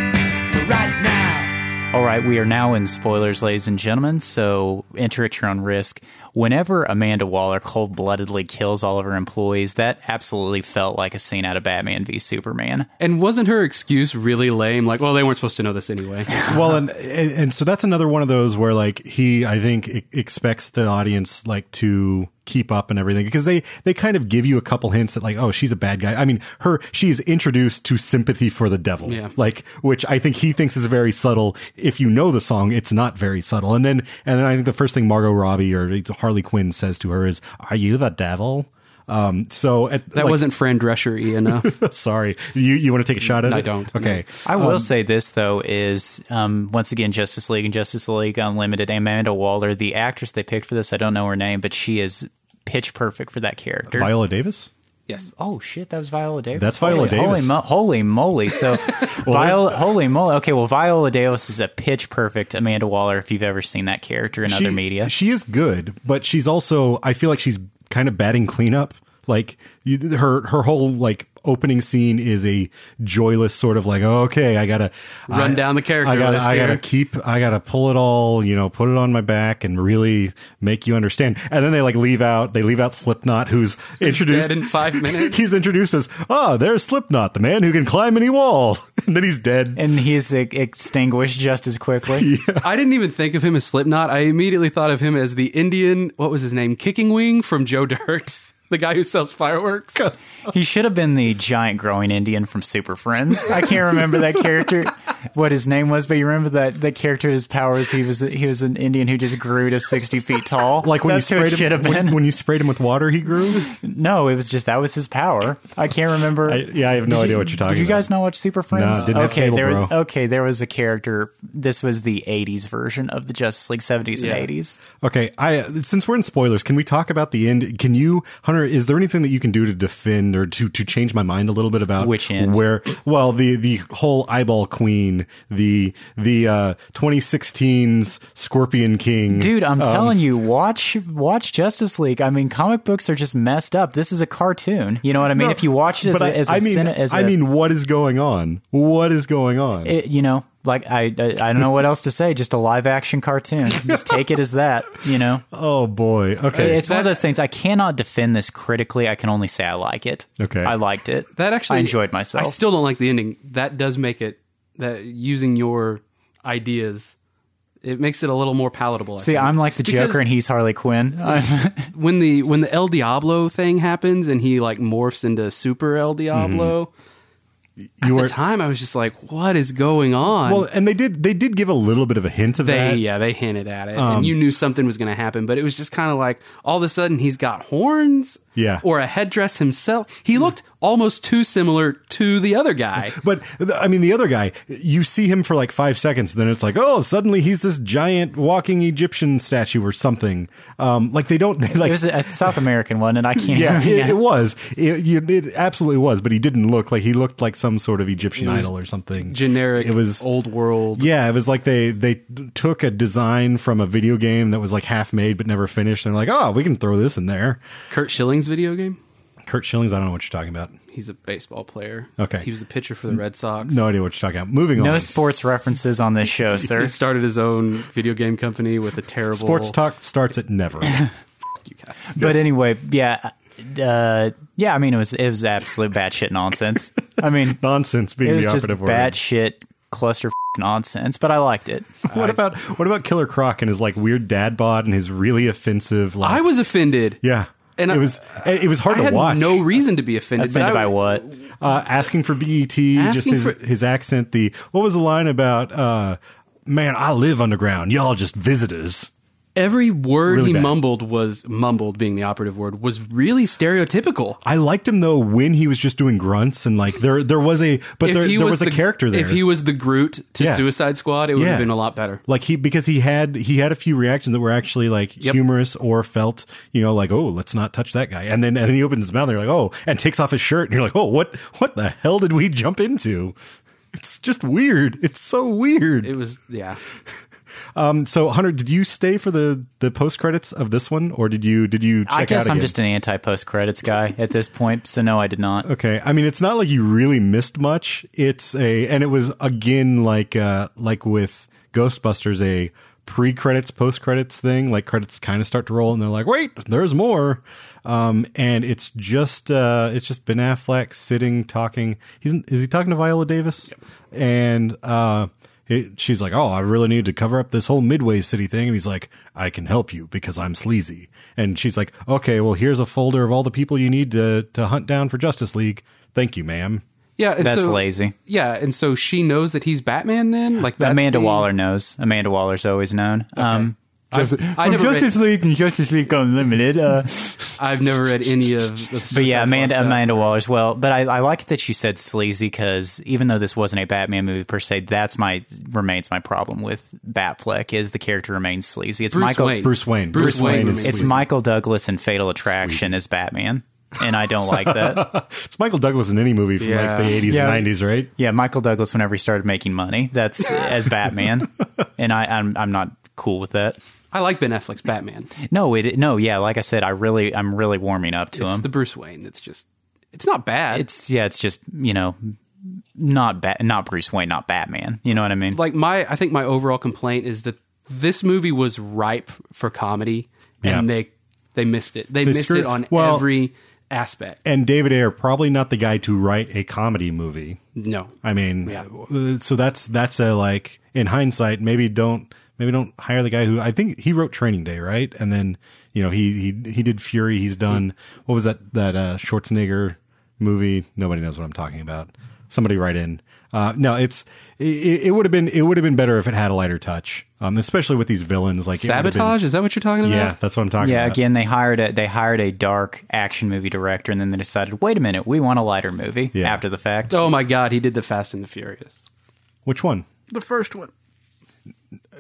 Right now. All right, we are now in spoilers, ladies and gentlemen. So enter at your own risk. Whenever Amanda Waller cold bloodedly kills all of her employees, that absolutely felt like a scene out of Batman v Superman. And wasn't her excuse really lame? Like, well, they weren't supposed to know this anyway. Well, and, and and so that's another one of those where like he I think e- expects the audience like to keep up and everything because they they kind of give you a couple hints that like oh she's a bad guy. I mean her she's introduced to sympathy for the devil. Yeah. Like which I think he thinks is very subtle. If you know the song, it's not very subtle. And then and then I think the first thing Margot Robbie or Harley Quinn says to her is, "Are you the devil?" Um, so at, That like- wasn't Fran Drescher enough. sorry. You you want to take a shot at it? I don't, Okay. I will say this though is um, once again Justice League and Justice League Unlimited. Amanda Waller, the actress they picked for this, I don't know her name, but she is pitch perfect for that character. Viola Davis. yes. Oh shit, that was Viola Davis. That's Viola holy, Holy, Davis. mo- holy moly! So, Viola, holy moly. Okay, well, Viola Davis is a pitch perfect Amanda Waller. If you've ever seen that character in other media, She is good, but she's also I feel like she's kind of batting cleanup. Like you, her her whole like opening scene is a joyless sort of like oh, okay I gotta Run I- down the character I gotta I gotta keep I gotta pull it all you know put it on my back and really make you understand and then they like leave out they leave out Slipknot who's introduced Dead in five minutes. he's introduced as oh there's Slipknot the man who can climb any wall and then he's dead and he's extinguished just as quickly. I didn't even think of him as Slipknot. I immediately thought of him as the Indian, what was his name? Kicking Wing from Joe Dirt, the guy who sells fireworks. He should have been the giant growing Indian from Super Friends. I can't remember that character, what his name was, but you remember that that character. His powers. He was he was an Indian who just grew to sixty feet tall. like when That's you sprayed him when, when you sprayed him with water he grew no, it was just that was his power. I can't remember. I, yeah I have no Did idea you- what you're talking Did you about guys not watch Super Friends? No, didn't have okay, cable, there was okay. There was a character. This was the '80s version of the Justice League, '70s Yeah. and '80s. Okay, I since we're in spoilers, can we talk about the end? Can you, Hunter? Is there anything that you can do to defend or to to change my mind a little bit about Which end? Where, well, the the whole eyeball queen, the the uh, 2016's Scorpion King, Dude, I'm um, telling you, watch watch Justice League. I mean, comic books are just messed up. This is a cartoon. You know what I mean? no, if you watch it as a, I, as a I mean, cine- as I a- mean, what is going on? What is going on? it, you know, like I, I I don't know what else to say. Just a live action cartoon. Just take it as that. You know. Oh boy. Okay. It's one of those things. I cannot defend this critically. I can only say I like it. Okay. I liked it. That actually, I enjoyed myself. I still don't like the ending. That does make it that using your ideas, it makes it a little more palatable. I See, think. I'm like the Because Joker and he's Harley Quinn. When the when the El Diablo thing happens and he like morphs into Super El Diablo. At You the were- time, I was just like, "What is going on?" well, and they did they did give a little bit of a hint of they that. yeah they hinted at it, Um, and you knew something was going to happen, but it was just kind of like all of a sudden he's got horns, Yeah. or a headdress himself. He looked almost too similar to the other guy. But I mean, the other guy, you see him for like five seconds, then it's like, oh, suddenly he's this giant walking Egyptian statue or something. Um, like they don't they, like. it was a South American one, and I can't. yeah, it, it was. It, you, it absolutely was, but he didn't look like he looked like some sort of Egyptian idol or something. Generic, It was old world. Yeah, it was like they they took a design from a video game that was like half made but never finished. And they're like, oh, we can throw this in there. Curt Schilling's video game. Curt Schillings, I don't know what you're talking about. He's a baseball player. Okay. he was a pitcher for the Red Sox. No idea what you're talking about. Moving on. No sports references on this show, He sir. started his own video game company with a terrible Sports talk starts at never. You guys. But anyway, yeah, uh, yeah. I mean, it was it was absolute batshit nonsense. I mean, Nonsense being it was the just operative word. batshit cluster f- nonsense. But I liked it. What about what about Killer Croc and his like weird dad bod and his really offensive? Like, I was offended. yeah, And it I- was it was hard I to had watch. no reason to be offended. but Offended I- by what? uh, asking for BET, just his for- his accent. The what was the line about? Uh, Man, I live underground. Y'all just visitors. Every word Really he bad. mumbled was mumbled, being the operative word, was really stereotypical. I liked him though when he was just doing grunts and like there there was a but If there, he there was, a the- character there. If he was the Groot to Yeah. Suicide Squad, it would Yeah. have been a lot better. like he because he had he had a few reactions that were actually like Yep. humorous or felt you know like oh let's not touch that guy and then and then he opens his mouth and you're like oh and takes off his shirt and you're like oh what what the hell did we jump into it's just weird it's so weird It was, yeah. Um so hunter did you stay for the the post credits of this one or did you did you check I guess out I'm again? just an anti post credits guy at this point. So no, I did not. Okay, I mean it's not like you really missed much. It's a and it was again like uh like with Ghostbusters a pre-credits post-credits thing. Like credits kind of start to roll and they're like, "Wait, there's more." Um and it's just uh it's just Ben Affleck sitting talking. He's is he talking to Viola Davis? And uh it, she's like, "Oh, I really need to cover up this whole Midway City thing." And he's like, "I can help you because I'm sleazy." And she's like, "Okay, well, here's a folder of all the people you need to to hunt down for Justice League. Thank you, ma'am." Yeah, and That's so- lazy. Yeah, and so she knows that he's Batman. Then, like Amanda the- Waller knows. Amanda Waller's always known. Um, I've, I never read, League and Justice League Unlimited. Uh, I've never read any of. the but yeah, Squad Amanda stuff. Amanda Waller's well. But I, I like that you said sleazy because even though this wasn't a Batman movie per se, that's my remains my problem with Batfleck is the character remains sleazy. It's Bruce Michael Wayne. Bruce Wayne. Bruce Wayne is it's sleazy. Michael Douglas in Fatal Attraction as Batman, and I don't like that. It's Michael Douglas in any movie from Yeah. like the 80s Yeah. and 90s, right? Yeah, Michael Douglas whenever he started making money, that's as Batman, and I I'm I'm not cool with that. I like Ben Affleck's Batman. No, it no, yeah, like I said, I really I'm really warming up to It's him. the Bruce Wayne that's just. It's not bad. it's yeah, it's just you know, not bat, not Bruce Wayne, not Batman. You know what I mean? like my. I think my overall complaint is that this movie was ripe for comedy, and Yeah. they they missed it. They, They missed screwed- it on well- every aspect. And David Ayer probably not the guy to write a comedy movie. No, I mean, Yeah. so that's that's a like in hindsight, maybe don't maybe don't hire the guy who I think he wrote Training Day, right? And then you know he he he did Fury. He's done what was that that uh, Schwarzenegger movie? Nobody knows what I'm talking about. Somebody write in. Uh, no, it's it, it would have been it would have been better if it had a lighter touch, um, especially with these villains like it would have been- sabotage. Is that what you're talking about? Yeah, that's what I'm talking yeah, about. again, they hired a they hired a dark action movie director, and then they decided, wait a minute, we want a lighter movie. Yeah. After the fact, Oh my God, he did the Fast and the Furious. Which one? The first one.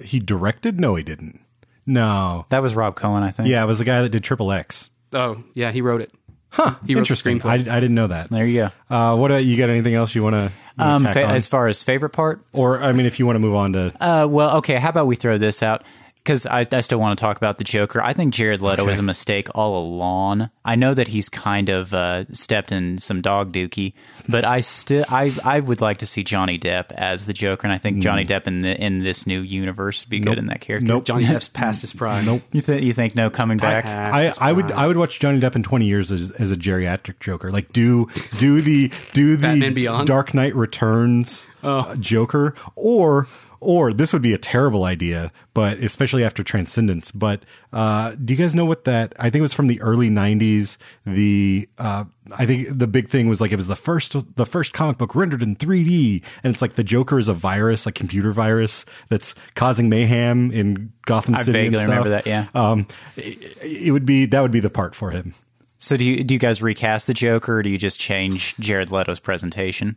He directed? No, he didn't. No. that was Rob Cohen, I think. Yeah, it was the guy that did Triple X. Oh yeah, he wrote it. Huh. He wrote the Interesting. I, I didn't know that. there you go. Uh, what about you? Got anything else you want to Um, fa- as far as favorite part, or I mean, if you want to move on to Uh, well, okay. How about we throw this out? Because I, I still want to talk about the Joker. I think Jared Leto was a mistake all along. I know that he's kind of uh, stepped in some dog dookie, but I still I I would like to see Johnny Depp as the Joker, and I think Johnny Depp in the in this new universe would be good in that character. Nope. Johnny Depp's past his prime. Nope. You think you think no coming back? I, I would I would watch Johnny Depp in 20 years as, as a geriatric Joker. Like do do the do the Batman Beyond? Dark Knight Returns uh, Joker or or this would be a terrible idea, but especially after Transcendence. But uh, do you guys know what that? I think it was from the early '90s. The uh, I think the big thing was like it was the first the first comic book rendered in 3D, and it's like the Joker is a virus, like computer virus that's causing mayhem in Gotham I City. and vaguely remember that, yeah. Um, it, it would be that would be the part for him. So do you do you guys recast the Joker, or do you just change Jared Leto's presentation?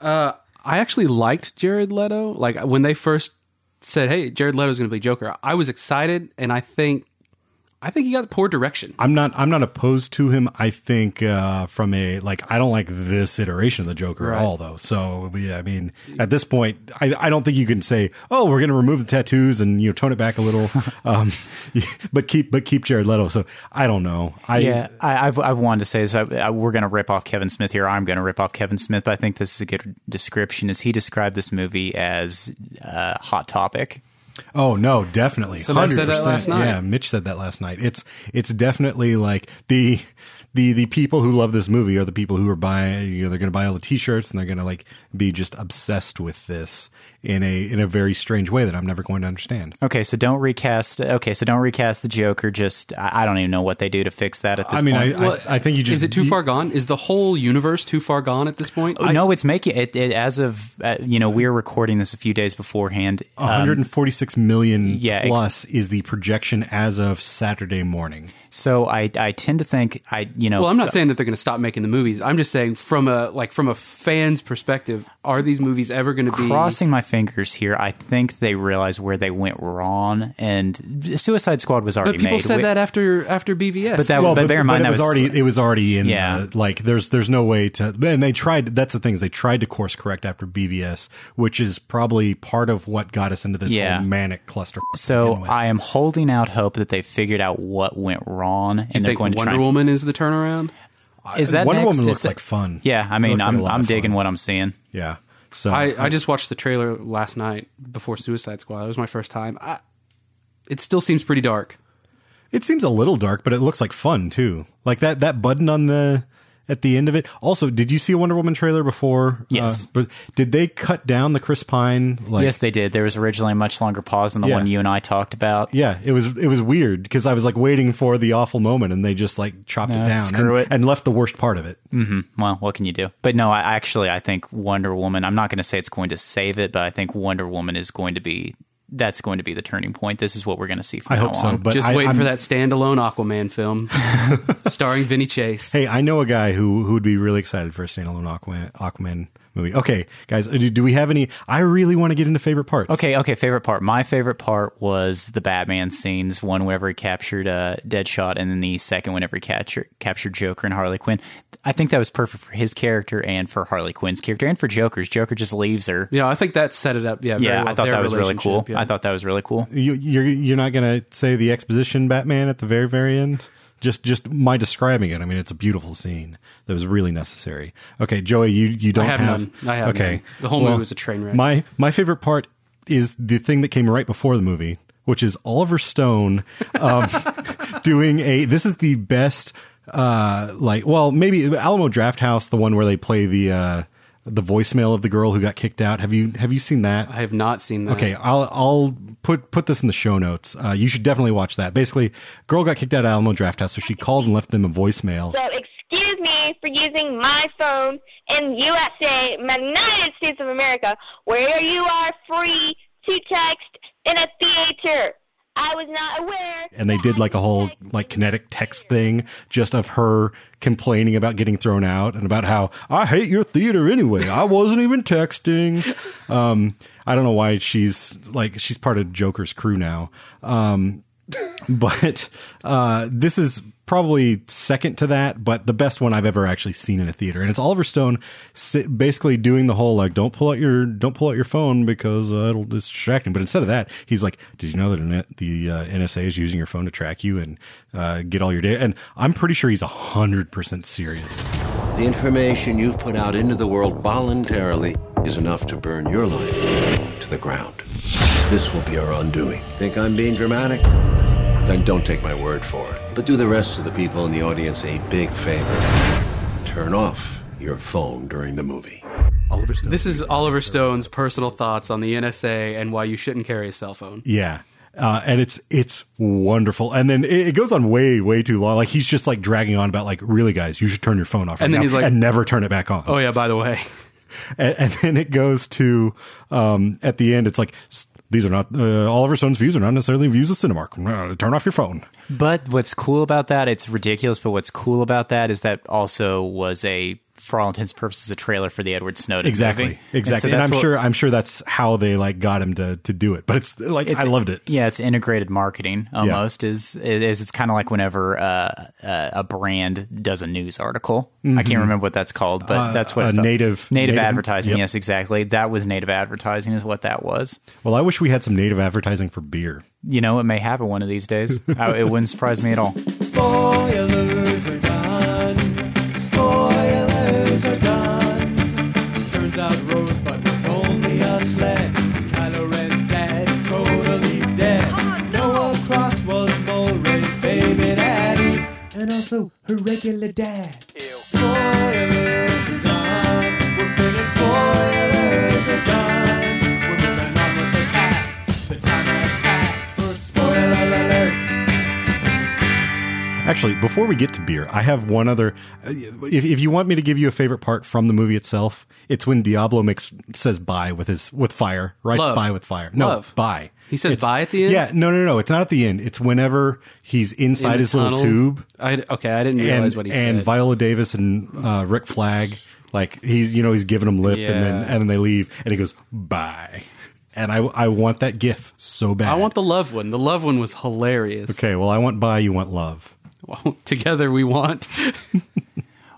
Uh, I actually liked Jared Leto. Like when they first said, "Hey, Jared Leto's going to be Joker," I was excited, and I think, I think he got poor direction. I'm not I'm not opposed to him. I think uh, from a like I don't like this iteration of the Joker Right. at all though. So yeah, I mean at this point I, I don't think you can say oh we're going to remove the tattoos and you know tone it back a little, um, but keep but keep Jared Leto. So I don't know. I yeah, I, I've I've wanted to say this. I, I, we're going to rip off Kevin Smith here. I'm going to rip off Kevin Smith. But I think this is a good description. Is he described this movie as uh, hot topic? Oh no, definitely. Somebody said that 100%. last night. Yeah, Mitch said that last night. It's it's definitely like the the the people who love this movie are the people who are buying. You know, they're going to buy all the T-shirts and they're going to like be just obsessed with this in a in a very strange way that I'm never going to understand. Okay, so don't recast. Okay, so don't recast the Joker. Just I, I don't even know what they do to fix that at this point. I mean, I, point. I I think you just is it too you- far gone? Is the whole universe too far gone at this point? no, it's making it, it as of uh, you know we're recording this a few days beforehand. Um, 146 million yeah, ex- plus is the projection as of Saturday morning. So I I tend to think I you know Well, I'm not saying that they're going to stop making the movies. I'm just saying from a like from a fan's perspective, are these movies ever going to be crossing my fingers here. I think they realize where they went wrong, and Suicide Squad was already But people made. said We- that after after BVS. But that- well, but bear in mind it that was, was- already it was already in. Yeah. the- like there's there's no way to. And they tried. That's the thing is they tried to course correct after BVS, which is probably part of what got us into this Yeah. whole manic cluster. So I am holding out hope that they figured out what went wrong, and you they're think going to Wonder try. and- Woman is the turnaround? Is that Wonder next? Woman Is looks that- like fun. Yeah, I mean, looks like a I'm lot I'm digging what I'm seeing. Yeah. So I, I just watched the trailer last night before Suicide Squad. It was my first time. I, it still seems pretty dark. It seems a little dark, but it looks like fun too. Like that that button on the at the end of it. Also, did you see a Wonder Woman trailer before? Yes. Uh, but did they cut down the Chris Pine? Like, yes, they did. There was originally a much longer pause than the Yeah. one you and I talked about. Yeah, it was it was weird because I was like waiting for the awful moment, and they just like chopped No, it down screw and, it. and left the worst part of it. hmm Well, what can you do? But no, I actually I think Wonder Woman. I'm not going to say it's going to save it, but I think Wonder Woman is going to be that's going to be the turning point. This is what we're going to see from I now hope so, on. but just I- waiting I'm- for that standalone Aquaman film starring Vinny Chase. Hey, I know a guy who who would be really excited for a standalone Aquaman, Aquaman movie. Okay, guys, do, do we have any? I really want to get into favorite parts. Okay, okay. Favorite part. My favorite part was the Batman scenes. One whenever he captured uh, Deadshot, and then the second whenever he captured captured Joker and Harley Quinn. I think that was perfect for his character and for Harley Quinn's character and for Joker's. Joker just leaves her. Yeah, I think that set it up. Yeah, very Yeah, well. I thought Their that was really cool. yeah. I thought that was really cool. You, you're you're not gonna say the exposition Batman at the very very end. Just just my describing it. I mean, it's a beautiful scene that was really necessary. Okay, Joey, you you don't have none. I have okay. none. The whole movie was a train wreck. My my favorite part is the thing that came right before the movie, which is Oliver Stone um, doing a. This is the best. Uh, like, well, maybe Alamo Drafthouse, the one where they play the uh, the voicemail of the girl who got kicked out. Have you have you seen that? I have not seen that. Okay, I'll I'll put put this in the show notes. Uh, you should definitely watch that. Basically, girl got kicked out of Alamo Drafthouse, so she called and left them a voicemail. So excuse me for using my phone in USA, United States of America, where you are free to text in a theater. I was not aware. and they did like a whole like kinetic text thing just of her complaining about getting thrown out and about how I hate your theater anyway. I wasn't even texting. Um, I don't know why she's like she's part of Joker's crew now. Um, but uh, this is probably second to that, but the best one I've ever actually seen in a theater. And it's Oliver Stone si- basically doing the whole like, don't pull out your don't pull out your phone because uh, it'll it's distracting. But instead of that, he's like, did you know that the uh, NSA is using your phone to track you and uh, get all your data? And I'm pretty sure he's hundred percent serious. The information you've put out into the world voluntarily is enough to burn your life to the ground. This will be our undoing. Think I'm being dramatic? Then don't take my word for it. But do the rest of the people in the audience a big favor. Turn off your phone during the movie. This is Oliver Stone's personal thoughts on the NSA and why you shouldn't carry a cell phone. Yeah. Uh, and it's it's wonderful, and then it, it goes on way way too long. Like he's just like dragging on about like, really, guys, you should turn your phone off, right And then now he's like- and never turn it back on. Oh yeah, by the way. and, and then it goes to um, at the end. It's like s- these are not uh, Oliver Stone's views are not necessarily views of Cinemark. Uh, turn off your phone. But what's cool about that, it's ridiculous, but what's cool about that is that also was a, for all intents and purposes, a trailer for the Edward Snowden Exactly, movie. exactly. so And, that's I'm what- sure I'm sure that's how they like got him to to do it. But it's like I loved it. Yeah, it's integrated marketing almost. Is is it's kind of like whenever uh, uh, a brand does a news article. I Mhm. can't remember what that's called, but Uh, that's what uh, native- native native- advertising. yep. Yes, exactly. That was native advertising. Is what that was. Well, I wish we had some native advertising for beer. You know, it may happen one of these days. I, it wouldn't surprise me at all. Spoilers also her regular dad. Spoilers are done. We're finished. Spoilers are done. We're moving on with the past. The time has passed for spoiler alerts. Actually, before we get to beer, I have one other. If, if you want me to give you a favorite part from the movie itself, it's when Diablo makes says bye with his with fire. Writes Love. bye with fire. No, Love. bye. He says It's- bye at the end? Yeah, no, no, no. It's not at the end. It's whenever he's inside In his little tube. I, okay, I didn't realize and, what he and said. And Viola Davis and uh, Rick Flag, like he's you know he's giving them lip, and then and then they leave, and he goes bye. And I I want that GIF so bad. I want the love one. The love one was hilarious. Okay, well I want bye. You want love. Well, together we want.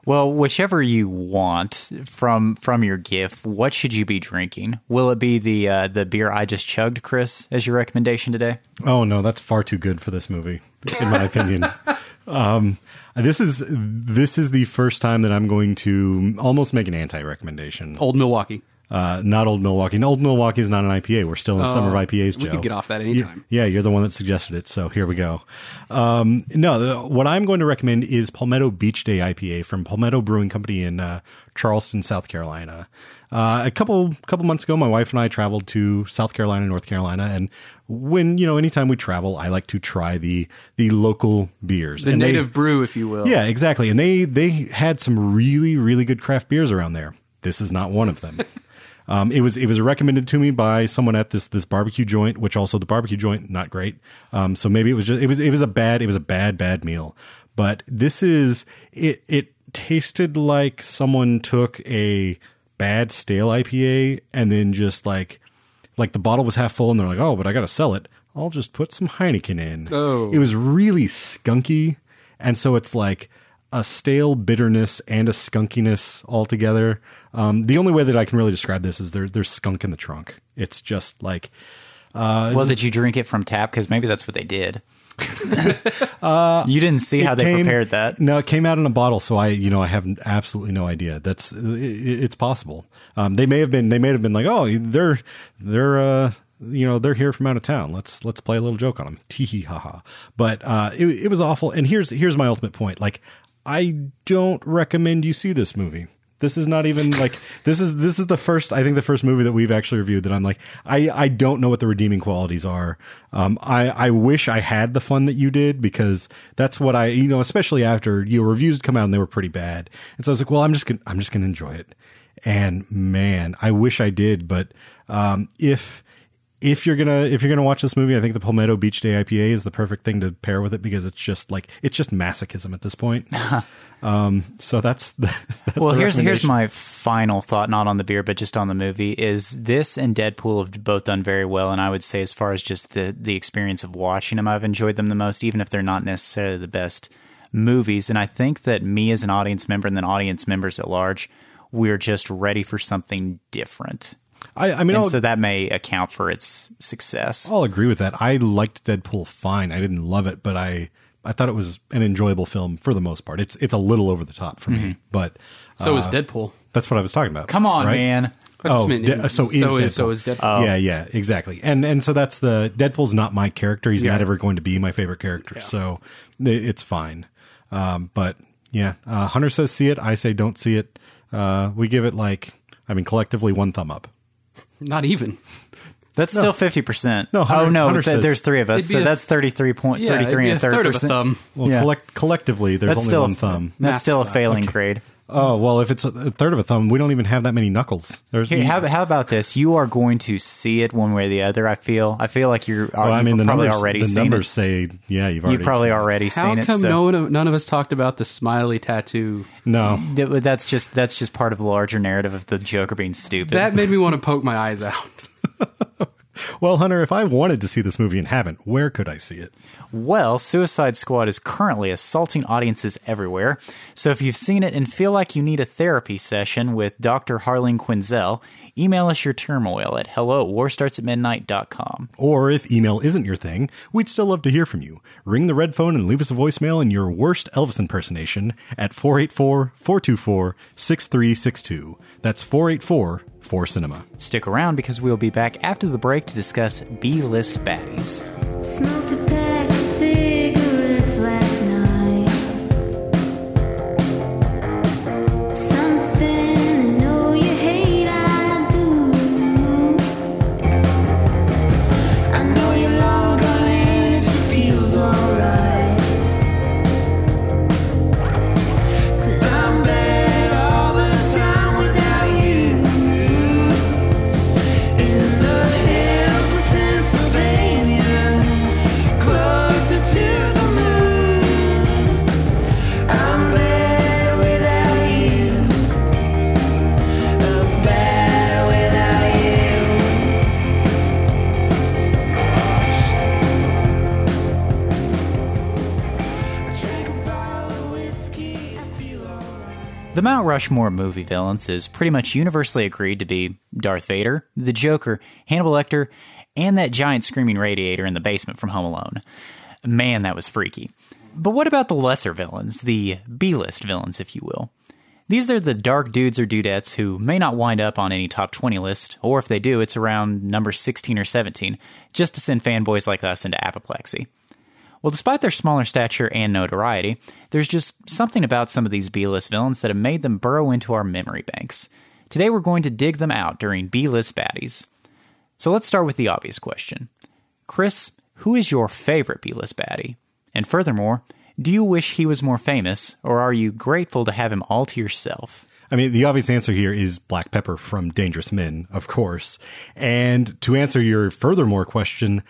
Well, whichever you want from from your gift, what should you be drinking? Will it be the uh, the beer I just chugged, Chris, as your recommendation today? Oh no, that's far too good for this movie, in my opinion. Um, this is this is the first time that I'm going to almost make an anti-recommendation. Old Milwaukee. Uh, not Old Milwaukee. Old Milwaukee is not an IPA. We're still in the Oh, summer of IPAs, Joe. we could get off that You- anytime. yeah, you're the one that suggested it, so here we go. Um, no, the, what I'm going to recommend is Palmetto Beach Day IPA from Palmetto Brewing Company in uh, Charleston, South Carolina. Uh, a couple couple months ago, my wife and I traveled to South Carolina, North Carolina, and when you know, anytime we travel, I like to try the the local beers, The And they- native brew, if you will. yeah, exactly. And they they had some really really good craft beers around there. This is not one of them. um, it was it was recommended to me by someone at this this barbecue joint, which also the barbecue joint not great. Um, so maybe it was just it was it was a bad it was a bad bad meal. But this is it it tasted like someone took a bad stale IPA and then just like like the bottle was half full and they're like, oh, but I got to sell it. I'll just put some Heineken in. Oh. It was really skunky. And so it's like a stale bitterness and a skunkiness all together. Um, the only way that I can really describe this is there, there's skunk in the trunk. It's just like, uh, well, did you drink it from tap? Because maybe that's what they did. uh, You didn't see how they came- prepared that. No, it came out in a bottle, so I, you know, I have absolutely no idea. That's it, it's possible. Um, they may have been, they may have been like, oh, they're they're uh, you know they're here from out of town. Let's let's play a little joke on them. Tee hee ha ha. But uh, it, it was awful. And here's here's my ultimate point. Like, I don't recommend you see this movie. This is not even like this is this is the first I think the first movie that we've actually reviewed that I'm like I I don't know what the redeeming qualities are. Um, I I wish I had the fun that you did because that's what I you know especially after your reviews come out and they were pretty bad and so I was like well I'm just gonna I'm just gonna enjoy it and man I wish I did but um, if if you're gonna if you're gonna watch this movie, I think the Palmetto Beach Day IPA is the perfect thing to pair with it because it's just like it's just masochism at this point. Um, so that's, the, that's well, here's here's my final thought, not on the beer, but just on the movie. Is this and Deadpool have both done very well, and I would say, as far as just the the experience of watching them, I've enjoyed them the most, even if they're not necessarily the best movies. And I think that me as an audience member and then audience members at large, we're just ready for something different. I, I mean, so that may account for its success. I'll agree with that. I liked Deadpool fine. I didn't love it, but I I thought it was an enjoyable film for the most part. It's it's a little over the top for me, but So is uh, Deadpool. That's what I was talking about. Come on, right? man. Oh, de- so is so Deadpool. is- so is Deadpool. Yeah, yeah, exactly. And and so that's the Deadpool's not my character. He's Yeah. not ever going to be my favorite character. So it's fine. Um, but yeah, uh, Hunter says see it. I say don't see it. Uh, we give it like I mean collectively one thumb up. Not even. That's No. still fifty percent. No, oh no, th- says- there's three of us, so a- that's thirty three point Yeah, thirty it'd three be and a a third third of a thumb. Well, Yeah. collect collectively there's That's only still one thumb. That's Math still a sucks. failing grade. Oh well, if it's a, a third of a thumb, we don't even have that many knuckles. There's Here, how, how about this? You are going to see it one way or the other. I feel. I feel like you're. well, I you've mean the probably numbers. already the seen numbers it. say yeah, you've already You've probably seen it. already How seen come so- no one, none of us talked about the smiley tattoo? No, That's just that's just part of the larger narrative of the Joker being stupid. That made me want to poke my eyes out. Well, Hunter, if I wanted to see this movie and haven't, where could I see it? Well, Suicide Squad is currently assaulting audiences everywhere. So if you've seen it and feel like you need a therapy session with Dr. Harleen Quinzel, email us your turmoil at hello at warstartsatmidnight.com. Or if email isn't your thing, we'd still love to hear from you. Ring the red phone and leave us a voicemail in your worst Elvis impersonation at 484 424 6362. That's 484 4 Cinema. Stick around because we'll be back after the break to discuss B list baddies. The Mount Rushmore movie villains is pretty much universally agreed to be Darth Vader, the Joker, Hannibal Lecter, and that giant screaming radiator in the basement from Home Alone. Man, that was freaky. But what about the lesser villains, the B list villains, if you will? These are the dark dudes or dudettes who may not wind up on any top 20 list, or if they do, it's around number 16 or 17, just to send fanboys like us into apoplexy. Well, despite their smaller stature and notoriety, there's just something about some of these B list villains that have made them burrow into our memory banks. Today we're going to dig them out during B list baddies. So let's start with the obvious question Chris, who is your favorite B list baddie? And furthermore, do you wish he was more famous, or are you grateful to have him all to yourself? I mean, the obvious answer here is Black Pepper from Dangerous Men, of course. And to answer your furthermore question,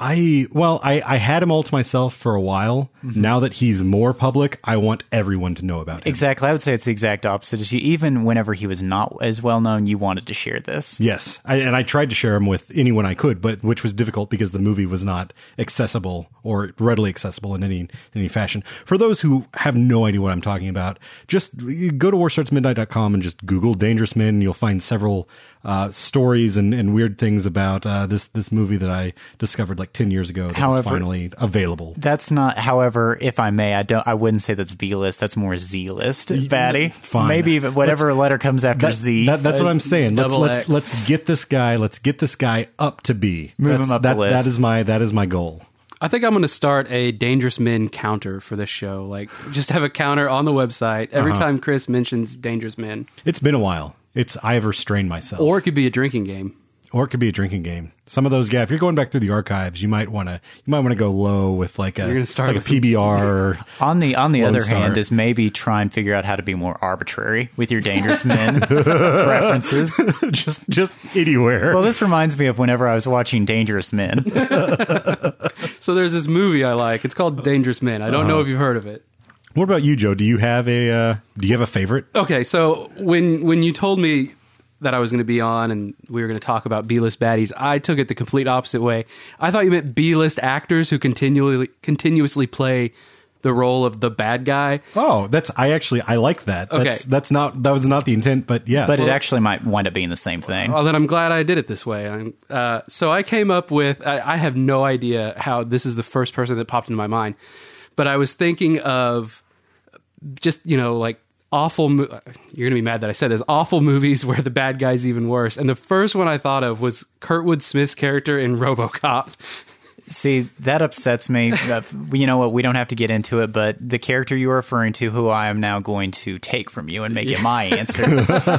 I, well, I, I had him all to myself for a while. Mm-hmm. Now that he's more public, I want everyone to know about him. Exactly. I would say it's the exact opposite. Even whenever he was not as well known, you wanted to share this. Yes, I, and I tried to share him with anyone I could, but which was difficult because the movie was not accessible or readily accessible in any any fashion. For those who have no idea what I'm talking about, just go to warstartsmidnight.com and just Google Dangerous Men. And you'll find several uh, stories and, and weird things about uh, this this movie that I discovered like ten years ago. That's However- finally available. That's not. However, if I may, I don't. I wouldn't say that's B list. That's more Z list, baddie. fine. Maybe even whatever letter comes after That- Z. that- that's what I'm saying. Let's let's let's get this guy. Let's get this guy up to B. Move That's- him up the list. That is my that is my goal. I think I'm going to start a Dangerous Men counter for this show. Like, just have a counter on the website every Uh-huh. time Chris mentions Dangerous Men. It's been a while. It's I've restrained myself. Or it could be a drinking game. or it could be a drinking game. Some of those, yeah. If you're going back through the archives, you might want to you might want to go low with like a You're gonna start like a with some- PBR. on the on the other Star. hand, is maybe try and figure out how to be more arbitrary with your dangerous men references. just just anywhere. Well, this reminds me of whenever I was watching Dangerous Men. So there's this movie I like. It's called Dangerous Men. I don't Uh-huh. know if you've heard of it. What about you, Joe? Do you have a uh, do you have a favorite? Okay, so when when you told me that I was going to be on and we were going to talk about B-list baddies, I took it the complete opposite way. I thought you meant B-list actors who continually continuously play the role of the bad guy. Oh, that's I actually I like that. Okay. That's that's not that was not the intent, but yeah. But it actually might wind up being the same thing. Well, then I'm glad I did it this way. I'm, uh, so I came up with. I, I have no idea how this is the first person that popped into my mind, but I was thinking of just you know like awful. Mo- you're gonna be mad that I said this. Awful movies where the bad guy's even worse. And the first one I thought of was Kurtwood Smith's character in RoboCop. See, that upsets me. You know what? We don't have to get into it, but the character you are referring to, who I am now going to take from you and make it my answer,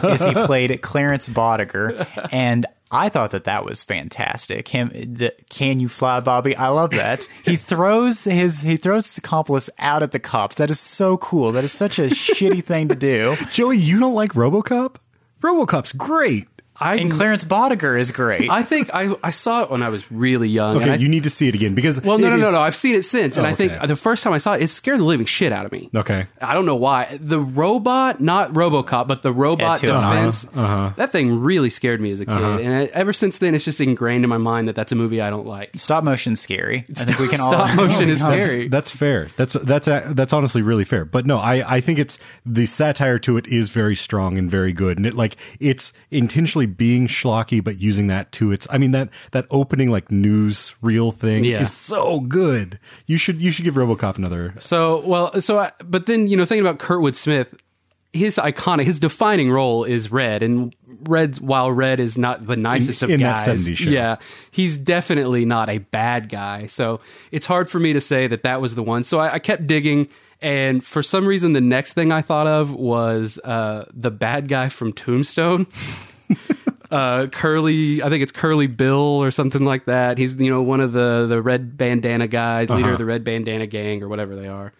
is he played Clarence Boddicker, and I thought that that was fantastic. Him, the, can you fly, Bobby? I love that. He throws his he throws his accomplice out at the cops. That is so cool. That is such a shitty thing to do. Joey, you don't like RoboCop? RoboCop's great. I And Clarence Boddicker is great. I think I, I saw it when I was really young. Okay, I- you need to see it again because well, no, it no, no, is- no. I've seen it since, and Oh, I think okay. the first time I saw it, it scared the living shit out of me. Okay. I don't know why. The robot, not RoboCop, but the robot Ed Tilden. defense. Uh-huh. That thing really scared me as a kid, Uh-huh. and ever since then, it's just ingrained in my mind that that's a movie I don't like. Stop motion scary. I think we can all Stop motion is That's- scary. That's fair. That's that's uh, that's honestly really fair. But no, I I think it's the satire to it is very strong and very good, and it like it's intentionally being schlocky, but using that to its. I mean that that opening like news reel thing Yeah. is so good. You should you should give RoboCop another. So well, so I, but then you know, thinking about Kurtwood Smith, his iconic, his defining role is Red, and Red, while Red is not the nicest of in that guys, 70s show. yeah, he's definitely not a bad guy. So it's hard for me to say that that was the one. So I, I kept digging. And for some reason, the next thing I thought of was uh, the bad guy from Tombstone. uh, Curly, I think it's Curly Bill or something like that. He's you know one of the the red bandana guys, leader Uh-huh. of the red bandana gang or whatever they are.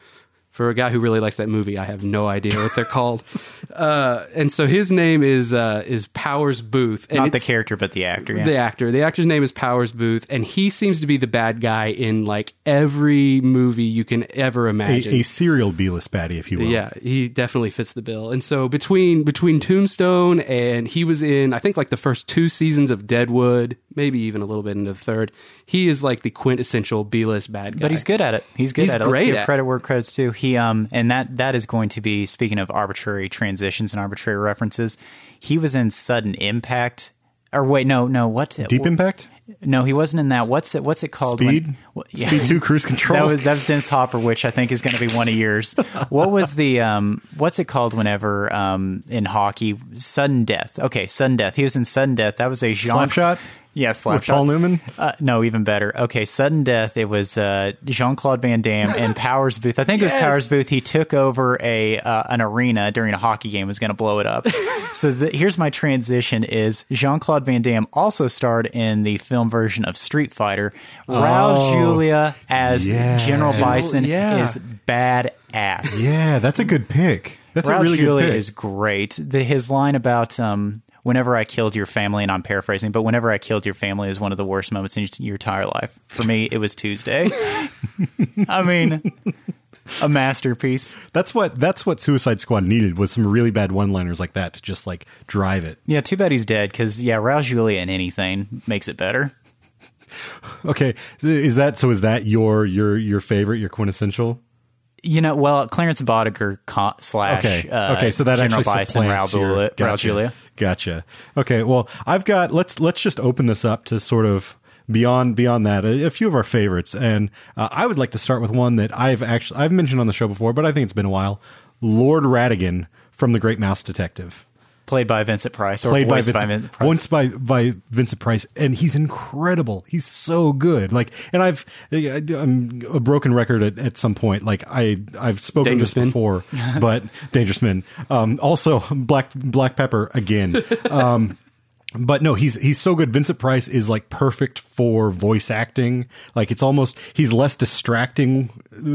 For a guy who really likes that movie, I have no idea what they're called. Uh, and so his name is uh, is Powers Boothe. And Not the character, but the actor. Yeah. the actor. The actor's name is Powers Boothe, and he seems to be the bad guy in like every movie you can ever imagine. A, a serial B-list baddie, if you will. Yeah, he definitely fits the bill. And so between between Tombstone and he was in I think like the first two seasons of Deadwood, maybe even a little bit into the third. He is like the quintessential B-list bad guy. But he's good at it. He's good He's at it. Let's great give at credit where credit's due. He um and that that is going to be speaking of arbitrary transitions and arbitrary references. He was in Sudden Impact. Or wait, no, no, what? Deep Impact, No, he wasn't in that. What's it? What's it called? Speed, when- what- Speed Two, Cruise Control. That was that was Dennis Hopper, which I think is going to be one of yours. what was the um? What's it called? Whenever um in hockey, sudden death. Okay, sudden death. He was in sudden death. That was a Jean Slapshot? Yeah, slap With Paul Newman? Uh, no, even better. Okay, sudden death. It was uh, Jean Claude Van Damme and Powers Boothe. I think it was Powers Boothe. He took over a uh, an arena during a hockey game. Was going to blow it up. so the, here's my transition: is Jean Claude Van Damme also starred in the film version of Street Fighter? Raul Oh, Julia as yeah. General General- Bison yeah. is badass. yeah, that's a good pick. That's Raul a really Julia good pick. is great. The, his line about um, "Whenever I killed your family," and I'm paraphrasing, but "Whenever I killed your family" is one of the worst moments in your entire life. For me, it was Tuesday. I mean, a masterpiece. That's what that's what Suicide Squad needed was some really bad one-liners like that to just like drive it. Yeah, too bad he's dead because yeah, Raul Julia in anything makes it better. Okay, is that so? Is that your your your favorite, your quintessential? You know, well, Clarence Boddicker co- slash Okay, uh, okay, so that General actually Bison, Raul Julia. Raul gotcha, Julia. Gotcha. Okay, well, I've got let's let's just open this up to sort of beyond beyond that a, a few of our favorites, and uh, I would like to start with one that I've actually I've mentioned on the show before, but I think it's been a while. Lord Ratigan from The Great Mouse Detective. Played by Vincent Price, or played by voiced Vincent, Vincent Price. once by by Vincent Price, and he's incredible. He's so good. Like, and I've I'm a broken record at, at some point. Like I I've spoken Dangerous this before, but Dangerous Men. Um, also Black Black Pepper again. Um, but no, he's he's so good. Vincent Price is like perfect for voice acting. Like it's almost he's less distracting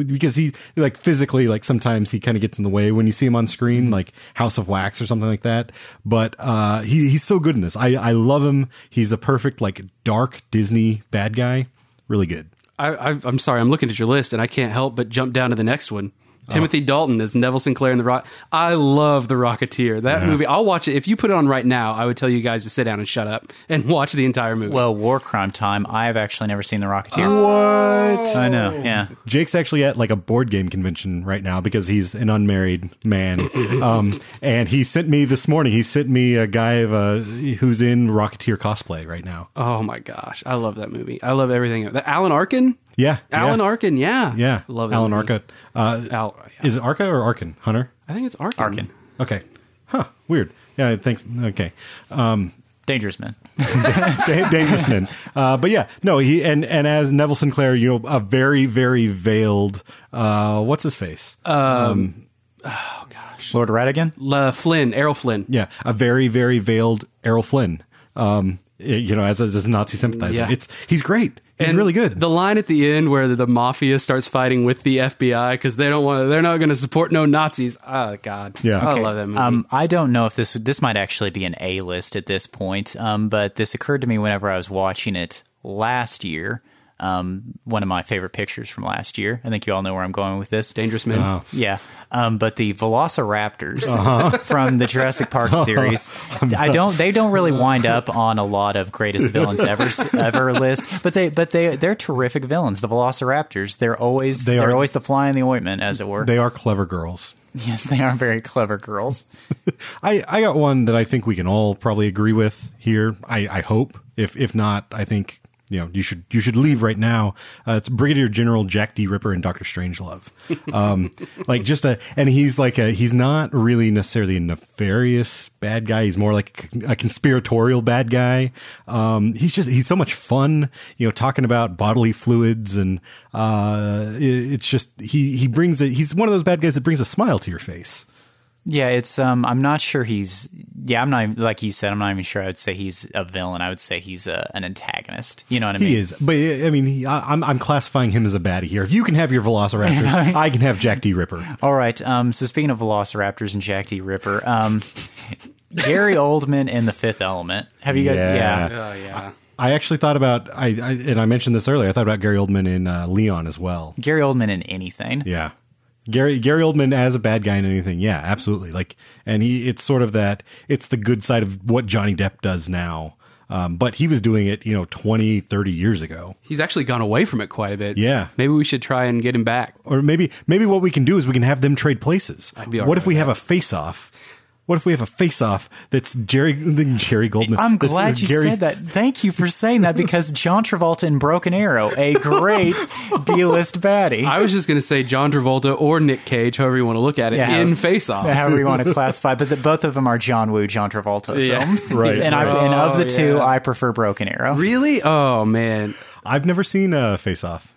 because he like physically like sometimes he kind of gets in the way when you see him on screen, like House of Wax or something like that. But uh, he he's so good in this. I I love him. He's a perfect like dark Disney bad guy. Really good. I, I, I'm sorry, I'm looking at your list and I can't help but jump down to the next one. Timothy Dalton as Neville Sinclair in the Rock. I love the Rocketeer. That Yeah. movie, I'll watch it. If you put it on right now, I would tell you guys to sit down and shut up and watch the entire movie. Well, War Crime Time. I have actually never seen The Rocketeer. What? I know. Yeah. Jake's actually at like a board game convention right now because he's an unmarried man. um, and he sent me this morning. He sent me a guy of uh, who's in Rocketeer cosplay right now. oh my gosh, I love that movie. I love everything. The Alan Arkin. Yeah, Alan yeah. Arkin. Yeah, Yeah, love that Alan movie. Arca. Uh, Al- Is it Arca or Arkin? Hunter? I think it's Arkin. Arkin. Okay. Huh. Weird. Yeah. Thanks. Okay. Um, Dangerous Man. Da- dangerous men. Uh, but yeah, no, he and and as Neville Sinclair, you know, a very very veiled. Uh, what's his face? Um, Oh gosh. Lord Ratigan. La Flynn, Errol Flynn. Yeah, a very very veiled Errol Flynn. Um, you know, as, as a Nazi sympathizer, Yeah. it's he's great. He's And really good. The line at the end where the, the mafia starts fighting with the FBI because they don't want, they're not going to support no Nazis. Oh God, Yeah. I love that movie. Um, I don't know if this this might actually be an A list at this point, um, but this occurred to me whenever I was watching it last year. Um, one of my favorite pictures from last year. I think you all know where I'm going with this. Dangerous Man. Oh. Yeah. Um, but the Velociraptors Uh-huh. from the Jurassic Park series, I don't. They don't really wind up on a lot of greatest villains ever ever list, but they but they they're terrific villains. The Velociraptors. They're always They they are are- always the fly in the ointment, as it were. they are clever girls. yes, they are very clever girls. I, I got one that I think we can all probably agree with here. I, I hope. If if not, I think you know you should you should leave right now. Uh, it's Brigadier General Jack D. Ripper and Doctor Strangelove. Um, like just a and he's like a he's not really necessarily a nefarious bad guy. He's more like a conspiratorial bad guy. Um, he's just he's so much fun. You know, talking about bodily fluids and uh, it- it's just he he brings it. He's one of those bad guys that brings a smile to your face. Yeah, it's um I'm not sure he's yeah, I'm not even, like you said, I'm not even sure I would say he's a villain. I would say he's a, an antagonist. You know what I mean? He is, but I mean, he, I, I'm I'm classifying him as a baddie here. If you can have your Velociraptors, I can have Jack D. Ripper. All right. Um so speaking of Velociraptors and Jack D. Ripper, um Gary Oldman in The Fifth Element. Have you guys Yeah. yeah. oh yeah. I actually thought about I, I and I mentioned this earlier. I thought about Gary Oldman in uh, Leon as well. Gary Oldman in anything. Yeah, Gary Gary Oldman as a bad guy in anything. Yeah, absolutely. Like, and he it's sort of that. It's the good side of what Johnny Depp does now. Um, but he was doing it, you know, 20, 30 years ago. He's actually gone away from it quite a bit. Yeah. Maybe we should try and get him back. Or maybe maybe what we can do is we can have them trade places. I'd be all what if we have a face off? What if we have a face off that's Jerry Jerry Goldman? I'm glad you Gary- said that. Thank you for saying that because John Travolta in Broken Arrow, a great B-list baddie. I was just going to say John Travolta or Nick Cage, however you want to look at it, Yeah, in Face Off. however you want to classify, but the, both of them are John Woo, John Travolta Yeah. films, Right, And, I, and of the Oh, two, yeah. I prefer Broken Arrow. Really? Oh man. I've never seen uh, Face Off.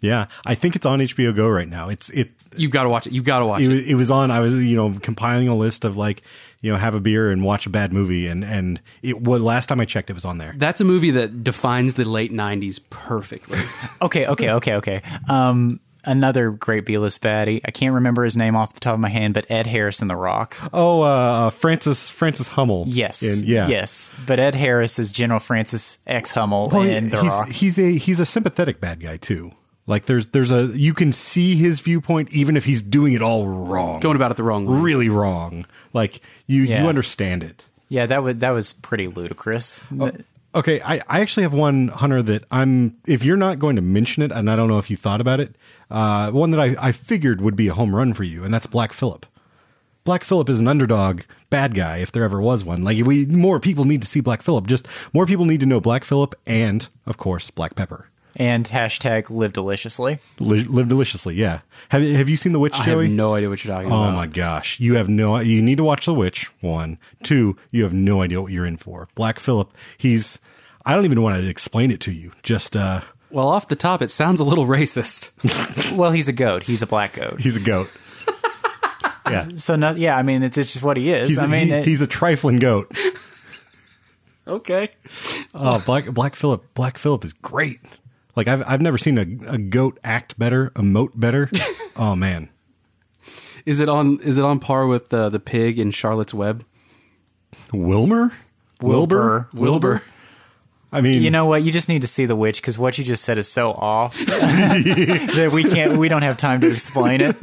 Yeah, I think it's on HBO Go right now. It's it. You've got to watch it. You've got to watch It it. was, it was on. I was you know compiling a list of like you know have a beer and watch a bad movie and and it was last time I checked it was on there. That's a movie that defines the late '90s perfectly. Okay, okay, okay, okay. Um, another great B-list baddie. I can't remember his name off the top of my hand, but Ed Harris in The Rock. Oh, uh, Francis Francis Hummel. Yes, In- yeah, yes. But Ed Harris is General Francis X Hummel Well, in The he's, Rock. he's a he's a sympathetic bad guy too. Like there's there's a you can see his viewpoint even if he's doing it all wrong, Going about it the wrong way. really wrong. Like you Yeah. you understand it. Yeah, that was that was pretty ludicrous. Okay, I, I actually have one hunter that I'm. If you're not going to mention it, and I don't know if you thought about it, uh, one that I, I figured would be a home run for you, and that's Black Phillip. Black Phillip is an underdog bad guy if there ever was one. Like we more people need to see Black Phillip. Just more people need to know Black Phillip and of course Black Pepper. And hashtag live deliciously. Li- live deliciously. Yeah. Have Have you seen The Witch, I Joey? have no idea what you're talking about. Oh about. my gosh. You have no you need to watch The Witch, one. Two, you have no idea what you're in for. Black Phillip, he's I don't even want to explain it to you. Just uh Well, off the top, it sounds a little racist. Well, he's a goat. He's a black goat. he's a goat. yeah. So no, yeah, I mean, it's, it's just what he is. He's, I mean, he- it- he's a trifling goat. okay. Oh, Black Black Phillip Black Phillip is great. Like I've I've never seen a, a goat act better, emote better. oh man. Is it on? Is it on par with uh, the pig in Charlotte's Web? Wilmer? Wilbur. Wilbur. I mean, You know what? You just need to see the witch because what you just said is so off that we can't. We don't have time to explain it.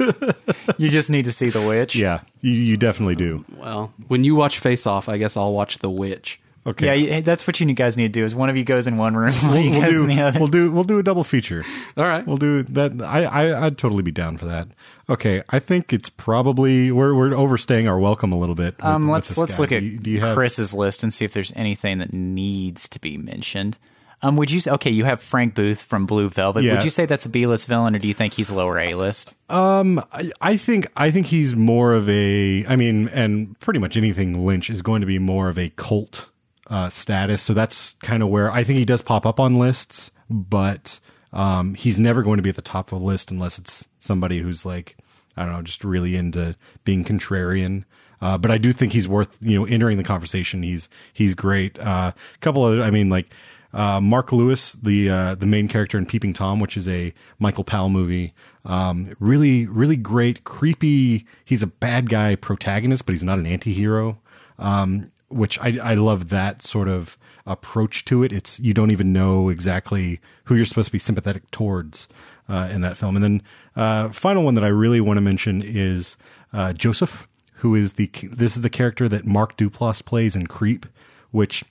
You just need to see the witch. yeah, you, you definitely do. Well, when you watch Face Off, I guess I'll watch The Witch. Okay. Yeah, that's what you guys need to do. Is one of you goes in one room, one of you We'll, we'll do in the other. we'll do we'll do a double feature. All right. We'll do that. I, I I'd totally be down for that. Okay, I think it's probably we're we're overstaying our welcome a little bit. with- Um, let's let's guy. look Do at you- do you have- Chris's list and see if there's anything that needs to be mentioned. Um, would you say okay? You have Frank Booth from Blue Velvet. Yeah. Would you say that's a B list villain, or do you think he's lower A list? Um, I, I think I think he's more of a. I mean, and pretty much anything Lynch is going to be more of a cult uh, status. So that's kind of where I think he does pop up on lists, but um, he's never going to be at the top of a list unless it's somebody who's like I don't know, just really into being contrarian. Uh, but I do think he's worth you know entering the conversation. He's he's great. A couple of I mean like uh, Mark Lewis, the uh, the main character in Peeping Tom, which is a Michael Powell movie. Um, really, really great, creepy. He's a bad guy protagonist, but he's not an anti-hero. Um, which I, I love that sort of approach to it. It's you don't even know exactly who you're supposed to be sympathetic towards uh, in that film. And then uh, final one that I really want to mention is uh, Joseph, who is the this is the character that Mark Duplass plays in Creep, which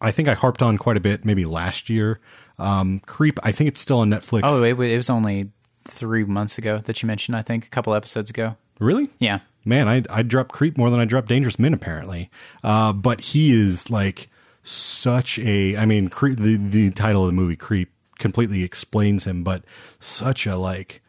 I think I harped on quite a bit, maybe last year. Um, Creep, I think it's still on Netflix. Oh, it, it was only three months ago that you mentioned. I think a couple episodes ago. Really? Yeah. Man, I I drop Creep more than I drop Dangerous Men apparently. Uh, but he is like such a. I mean, Creep, the the title of the movie Creep completely explains him, but such a like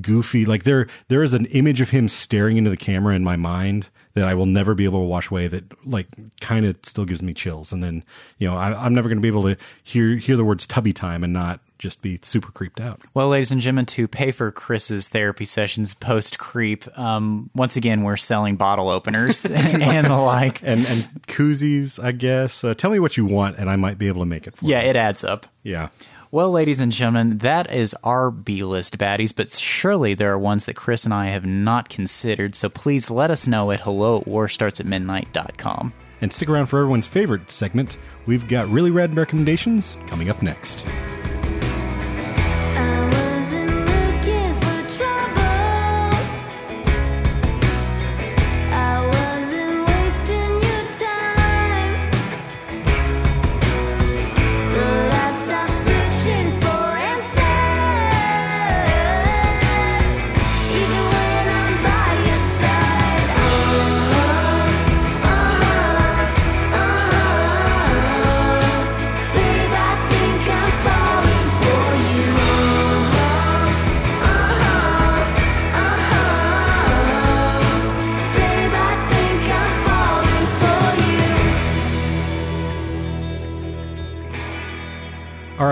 goofy. Like there there is an image of him staring into the camera in my mind that I will never be able to wash away. That like kind of still gives me chills. And then you know I, I'm never going to be able to hear hear the words tubby time and not just be super creeped out. Well, ladies and gentlemen, to pay for Chris's therapy sessions post creep, um, once again we're selling bottle openers and the like. and and koozies, I guess. Uh, tell me what you want, and I might be able to make it for Yeah, you. Yeah, it adds up. Yeah. Well, ladies and gentlemen, that is our B list baddies, but surely there are ones that Chris and I have not considered, so please let us know at hello at warstartsatmidnight.com. And stick around for everyone's favorite segment. We've got really rad recommendations coming up next.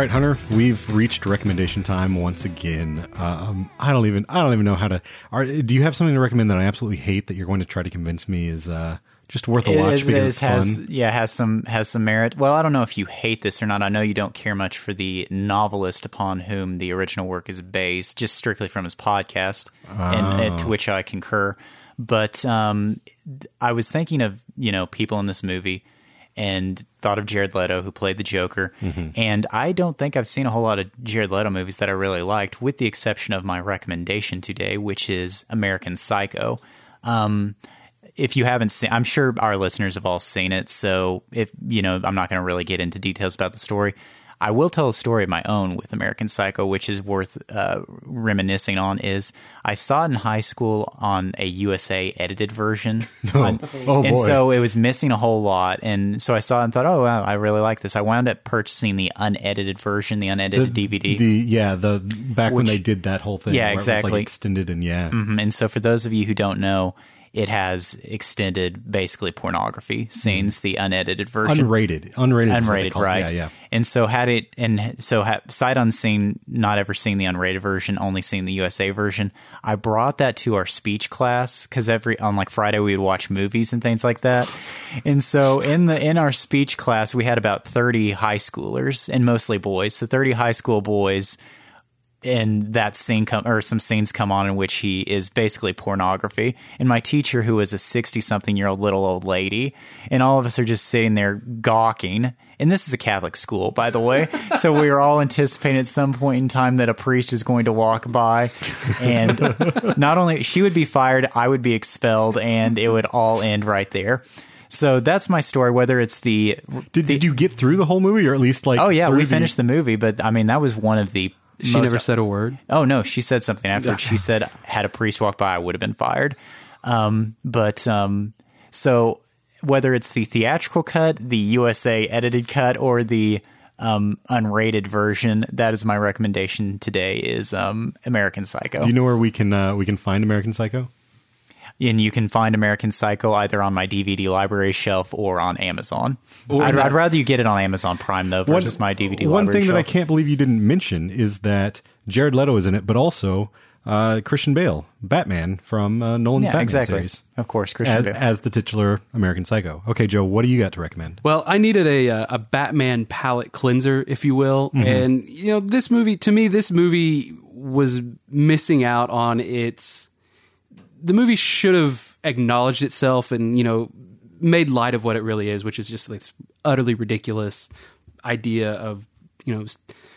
Right, Hunter, we've reached recommendation time once again. Um, I don't even I don't even know how to. Are, do you have something to recommend that I absolutely hate that you're going to try to convince me is uh, just worth a It watch is- because it it's has, fun? Yeah, has some has some merit. Well, I don't know if you hate this or not. I know you don't care much for the novelist upon whom the original work is based, just strictly from his podcast, and, and to Oh. which I concur. But um, I was thinking of you know people in this movie, and thought of Jared Leto who played the Joker, Mhm. and I don't think I've seen a whole lot of Jared Leto movies that I really liked, with the exception of my recommendation today, which is American Psycho. Um, if you haven't seen, I'm sure our listeners have all seen it. So if you know, I'm not going to really get into details about the story. I will tell a story of my own with American Psycho, which is worth uh, reminiscing on. Is I saw it in high school on a USA edited version, On- Oh, and boy. so it was missing a whole lot. And so I saw it and thought, oh wow, I really like this. I wound up purchasing the unedited version, the unedited DVD. The yeah, the back when they did that whole thing. Yeah, was, like, exactly. extended and yeah. hmm And so, for those of you who don't know, it has extended basically pornography scenes, the unedited version, Unrated. Unrated is what they unrated, right? Yeah, yeah. And so, had it and so ha, sight unseen, not ever seeing the unrated version, only seeing the USA version. I brought that to our speech class because every on like Friday we would watch movies and things like that. And so in the in our speech class, we had about thirty high schoolers and mostly boys. So thirty high school boys and that scene come or some scenes come on in which he is basically pornography and my teacher who is a 60 something year old little old lady and all of us are just sitting there gawking And this is a Catholic school, by the way. So we were all anticipating at some point in time that a priest was going to walk by, and not only she would be fired, I would be expelled, and it would all end right there. So that's my story. Whether it's the did, did you get through the whole movie, or at least like? oh yeah, we the- finished the movie, but I mean that was one of the. She never said a word. Oh no, she said something afterwards. She said, "Had a priest walk by, I would have been fired." Um, but um, so whether it's the theatrical cut, the USA edited cut, or the um, unrated version, that is my recommendation today. Is um, American Psycho. Do you know where we can uh, we can find American Psycho? And you can find American Psycho either on my DVD library shelf or on Amazon. Or I'd, I'd rather you get it on Amazon Prime though versus my DVD library. One library thing that I can't believe you didn't mention is that Jared Leto is in it, but also uh, Christian Bale, Batman from uh, Nolan's Yeah, Batman exactly. series. Of course, Christian as, Bale. as the titular American Psycho. Okay, Joe, what do you got to recommend? Well, I needed a uh, a Batman palette cleanser, if you will, Mhm. and you know this movie. To me, this movie was missing out on its. The movie should have acknowledged itself and you know made light of what it really is, which is just this utterly ridiculous idea of you know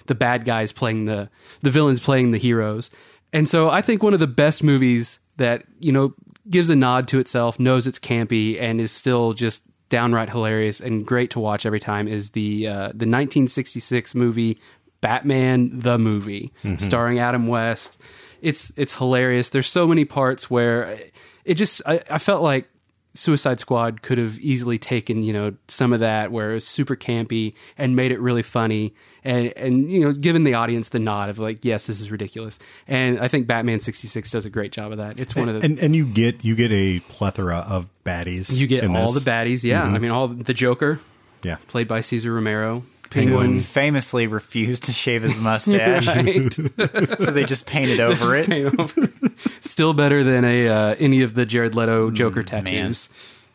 the bad guys playing the the villains playing the heroes. And so I think one of the best movies that, you know, gives a nod to itself, knows it's campy and is still just downright hilarious and great to watch every time is the uh, the 1966 movie Batman the movie Mhm. starring Adam West. It's it's hilarious. There's so many parts where it just I, I felt like Suicide Squad could have easily taken, you know, some of that where it was super campy and made it really funny and and you know, given the audience the nod of like, yes, this is ridiculous. And I think Batman 66 does a great job of that. It's one of the and and you get you get a plethora of baddies. you get all this. the baddies, yeah. Mhm. I mean all the Joker, yeah, played by Cesar Romero, Who Penguin famously refused to shave his mustache, Right. so they just painted over it. Paint over. Still better than a uh, any of the Jared Mm, Leto Joker tattoos.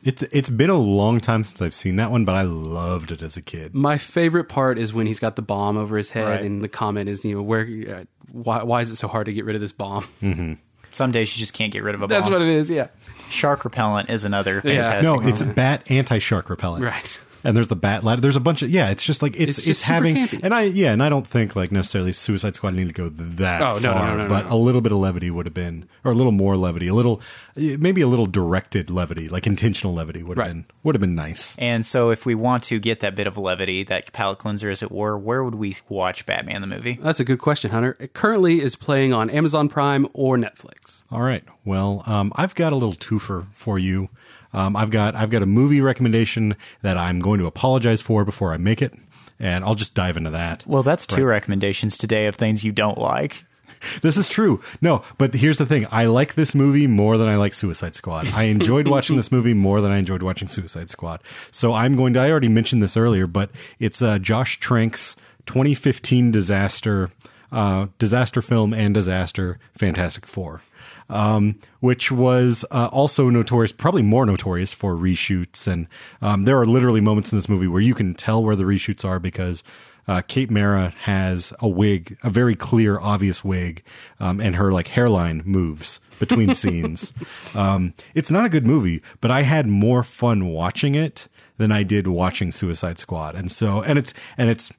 It's it's been a long time since I've seen that one, but I loved it as a kid. My favorite part is when he's got the bomb over his head, Right. and the comment is, you know, where, uh, why, why is it so hard to get rid of this bomb? Mm-hmm. Some days you just can't get rid of a That's bomb. what it is. Yeah, Shark repellent is another Yeah. fantastic. No, it's a bat anti shark repellent. Right. And there's the bat ladder. There's a bunch of yeah. It's just like it's It's it's, having campy. and I yeah, and I don't think like necessarily Suicide Squad need to go that Oh, no, no, far, no, no, no, but no. a little bit of levity would have been, or a little more levity, a little maybe a little directed levity, like intentional levity would have been would have been nice. And so, if we want to get that bit of levity, that palate cleanser, as it were, where would we watch Batman the movie? That's a good question, Hunter. It currently is playing on Amazon Prime or Netflix. All right. Well, um, I've got a little twofer for you. Um, I've got I've got a movie recommendation that I'm going to apologize for before I make it, and I'll just dive into that. Well, that's two Right. recommendations today of things you don't like. This is true. No, but here's the thing. I like this movie more than I like Suicide Squad. I enjoyed watching this movie more than I enjoyed watching Suicide Squad. So I'm going to, I already mentioned this earlier, but it's uh, Josh Trank's 2015 disaster, uh, disaster film and disaster Fantastic Four. Um, which was uh, also notorious, probably more notorious for reshoots. And um, there are literally moments in this movie where you can tell where the reshoots are because uh, Kate Mara has a wig, a very clear, obvious wig, um, and her like hairline moves between scenes. Um, it's not a good movie, but I had more fun watching it than I did watching Suicide Squad, and so and it's and it's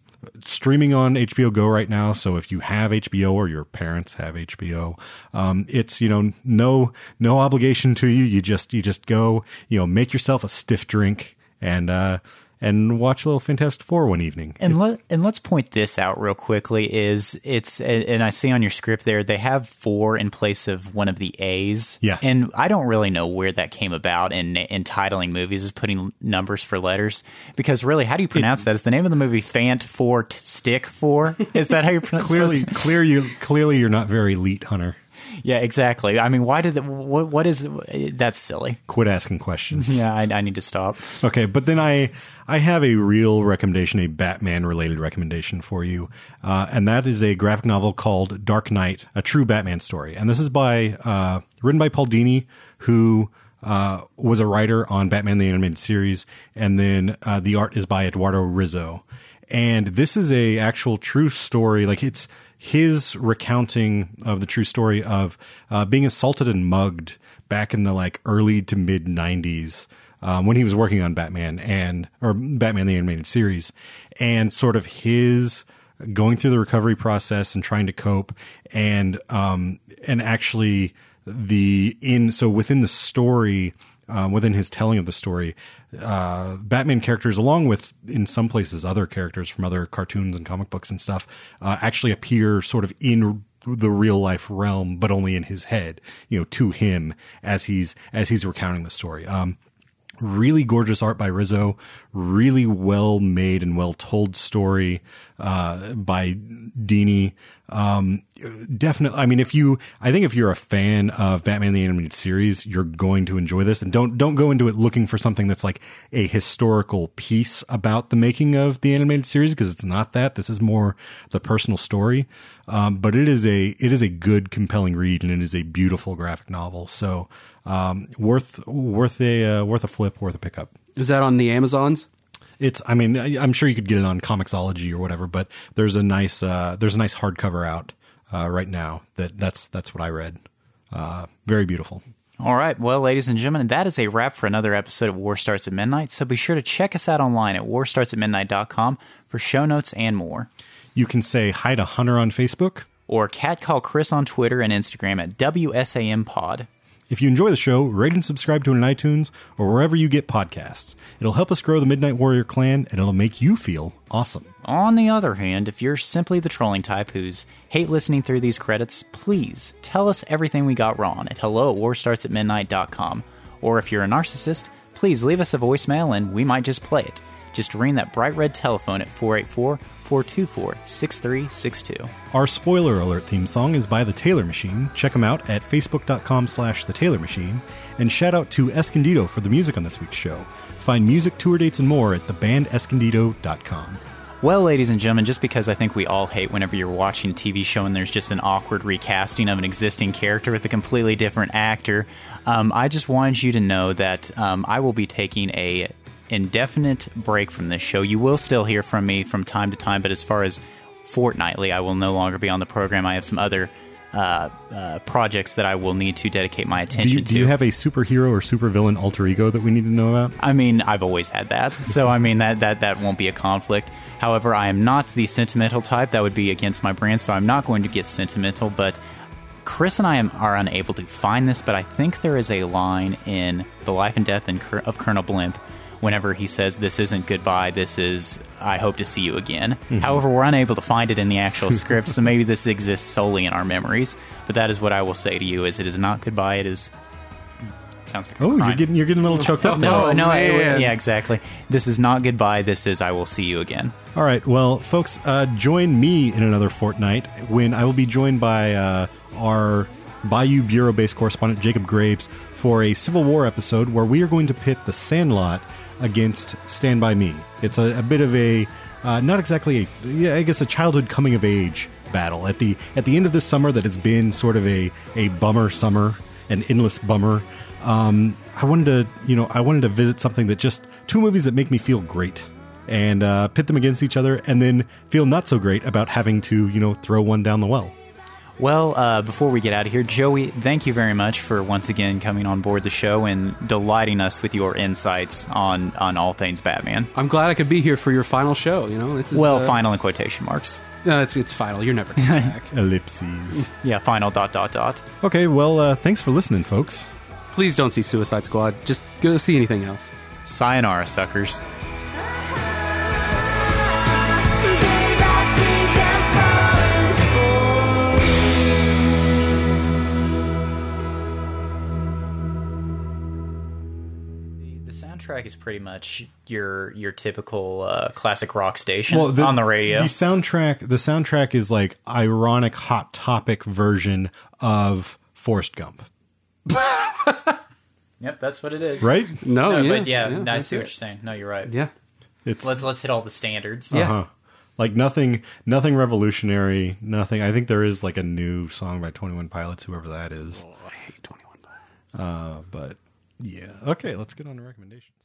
streaming on HBO Go right now. So if you have HBO or your parents have HBO, um, it's you know no no obligation to you. You just you just go you know make yourself a stiff drink and uh, and watch a little Fantastic Four one evening. And let and let's point this out real quickly. Is it's and I see on your script there they have four in place of one of the A's. Yeah. and I don't really know where that came about in in titling movies is putting numbers for letters because really how do you pronounce that? Is the name of the movie Fant Four Stick Four? Is that how you pronounce? clearly supposed to- clear you clearly you're not very elite hunter. Yeah, exactly. I mean, why did the, what what is that's silly? Quit asking questions. Yeah, I, I need to stop. Okay, but then I I have a real recommendation, a Batman related recommendation for you, uh, and that is a graphic novel called Dark Knight: A True Batman Story, and this is by uh, written by Paul Dini, who. Uh, was a writer on Batman the Animated Series, and then uh, the art is by Eduardo Risso. And this is a actual true story. Like it's his recounting of the true story of uh, being assaulted and mugged back in the like early to mid '90s um, when he was working on Batman and or Batman the animated series, and sort of his going through the recovery process and trying to cope, and um, and actually the in so within the story. Um, within his telling of the story, uh, Batman characters, along with in some places other characters from other cartoons and comic books and stuff, uh, actually appear sort of in the real life realm, but only in his head, you know, to him as he's as he's recounting the story. Um, really gorgeous art by Risso, really well made and well told story uh, by Dini. Um, definitely, I mean, if you, I think if you're a fan of Batman the Animated Series, you're going to enjoy this, and don't don't go into it looking for something that's like a historical piece about the making of the animated series because it's not that. This is more the personal story. Um, but it is a it is a good, compelling read, and it is a beautiful graphic novel. So um, worth worth a uh, worth a flip, worth a pickup. Is that on the Amazons? It's. I mean, I'm sure you could get it on Comixology or whatever, but there's a nice uh, there's a nice hardcover out uh, right now. That that's that's what I read. Uh, very beautiful. All right. Well, ladies and gentlemen, that is a wrap for another episode of War Starts at Midnight. So be sure to check us out online at warstartsatmidnight.com for show notes and more. You can say hi to Hunter on Facebook. Or catcall Chris on Twitter and Instagram at WSAM Pod. If you enjoy the show, rate and subscribe to it on iTunes or wherever you get podcasts. It'll help us grow the Midnight Warrior clan and it'll make you feel awesome. On the other hand, if you're simply the trolling type who's hate listening through these credits, please tell us everything we got wrong at hello at warstartsatmidnight.com. Or if you're a narcissist, please leave us a voicemail and we might just play it. Just ring that bright red telephone at 484 424 6362. Our spoiler alert theme song is by The Taylor Machine. Check them out at facebook.com slash The Taylor Machine. And shout out to Escondido for the music on this week's show. Find music, tour dates, and more at thebandescondido.com. Well, ladies and gentlemen, just because I think we all hate whenever you're watching a TV show and there's just an awkward recasting of an existing character with a completely different actor, um, I just wanted you to know that um, I will be taking a indefinite break from this show. You will still hear from me from time to time, but as far as fortnightly, I will no longer be on the program. I have some other uh, uh, projects that I will need to dedicate my Do attention you, to. do you have a superhero or supervillain alter ego that we need to know about? I mean, I've always had that, so I mean that that that won't be a conflict. However, I am not the sentimental type. That would be against my brand, so I'm not going to get sentimental. But Chris and I am, are unable to find this, but I think there is a line in The Life and Death of Colonel Blimp whenever he says, This isn't goodbye, this is I hope to see you again. Mhm. However, we're unable to find it in the actual script, so maybe this exists solely in our memories. But that is what I will say to you: is it is not goodbye, it is. Sounds like Oh, you're getting you're getting a little choked up. No, no, I- yeah, exactly. This is not goodbye. This is I will see you again. All right, well, folks, uh, join me in another fortnight when I will be joined by uh, our Bayou Bureau based correspondent, Jacob Graves, for a Civil War episode where we are going to pit the Sandlot against Stand By Me. It's a, a bit of a, uh, not exactly a, yeah, I guess a childhood coming of age battle at the at the end of this summer that has been sort of a a bummer summer, an endless bummer. Um, I wanted to, you know, I wanted to visit something that just two movies that make me feel great and uh, pit them against each other and then feel not so great about having to, you know, throw one down the well. Well, uh, before we get out of here, Joey, thank you very much for once again coming on board the show and delighting us with your insights on on all things Batman. I'm glad I could be here for your final show. You know, this is Well, uh, final in quotation marks. No, it's it's final. You're never coming back. Ellipses. Yeah, final dot dot dot. Okay, well, uh, thanks for listening, folks. Please don't see Suicide Squad. Just go see anything else. Sayonara, suckers. Soundtrack is pretty much your your typical uh, classic rock station on the radio. The soundtrack, the soundtrack is like ironic hot topic version of Forrest Gump. Yep, that's what it is. Right? No, yeah, but yeah, yeah, I that's see what it. you're saying. No, you're right. Yeah. It's let's let's hit all the standards. Uh-huh. Like nothing, nothing revolutionary. Nothing. I think there is like a new song by Twenty One Pilots, whoever that is. Oh, I hate Twenty One Pilots. Uh, but yeah. Okay, let's get on to recommendations.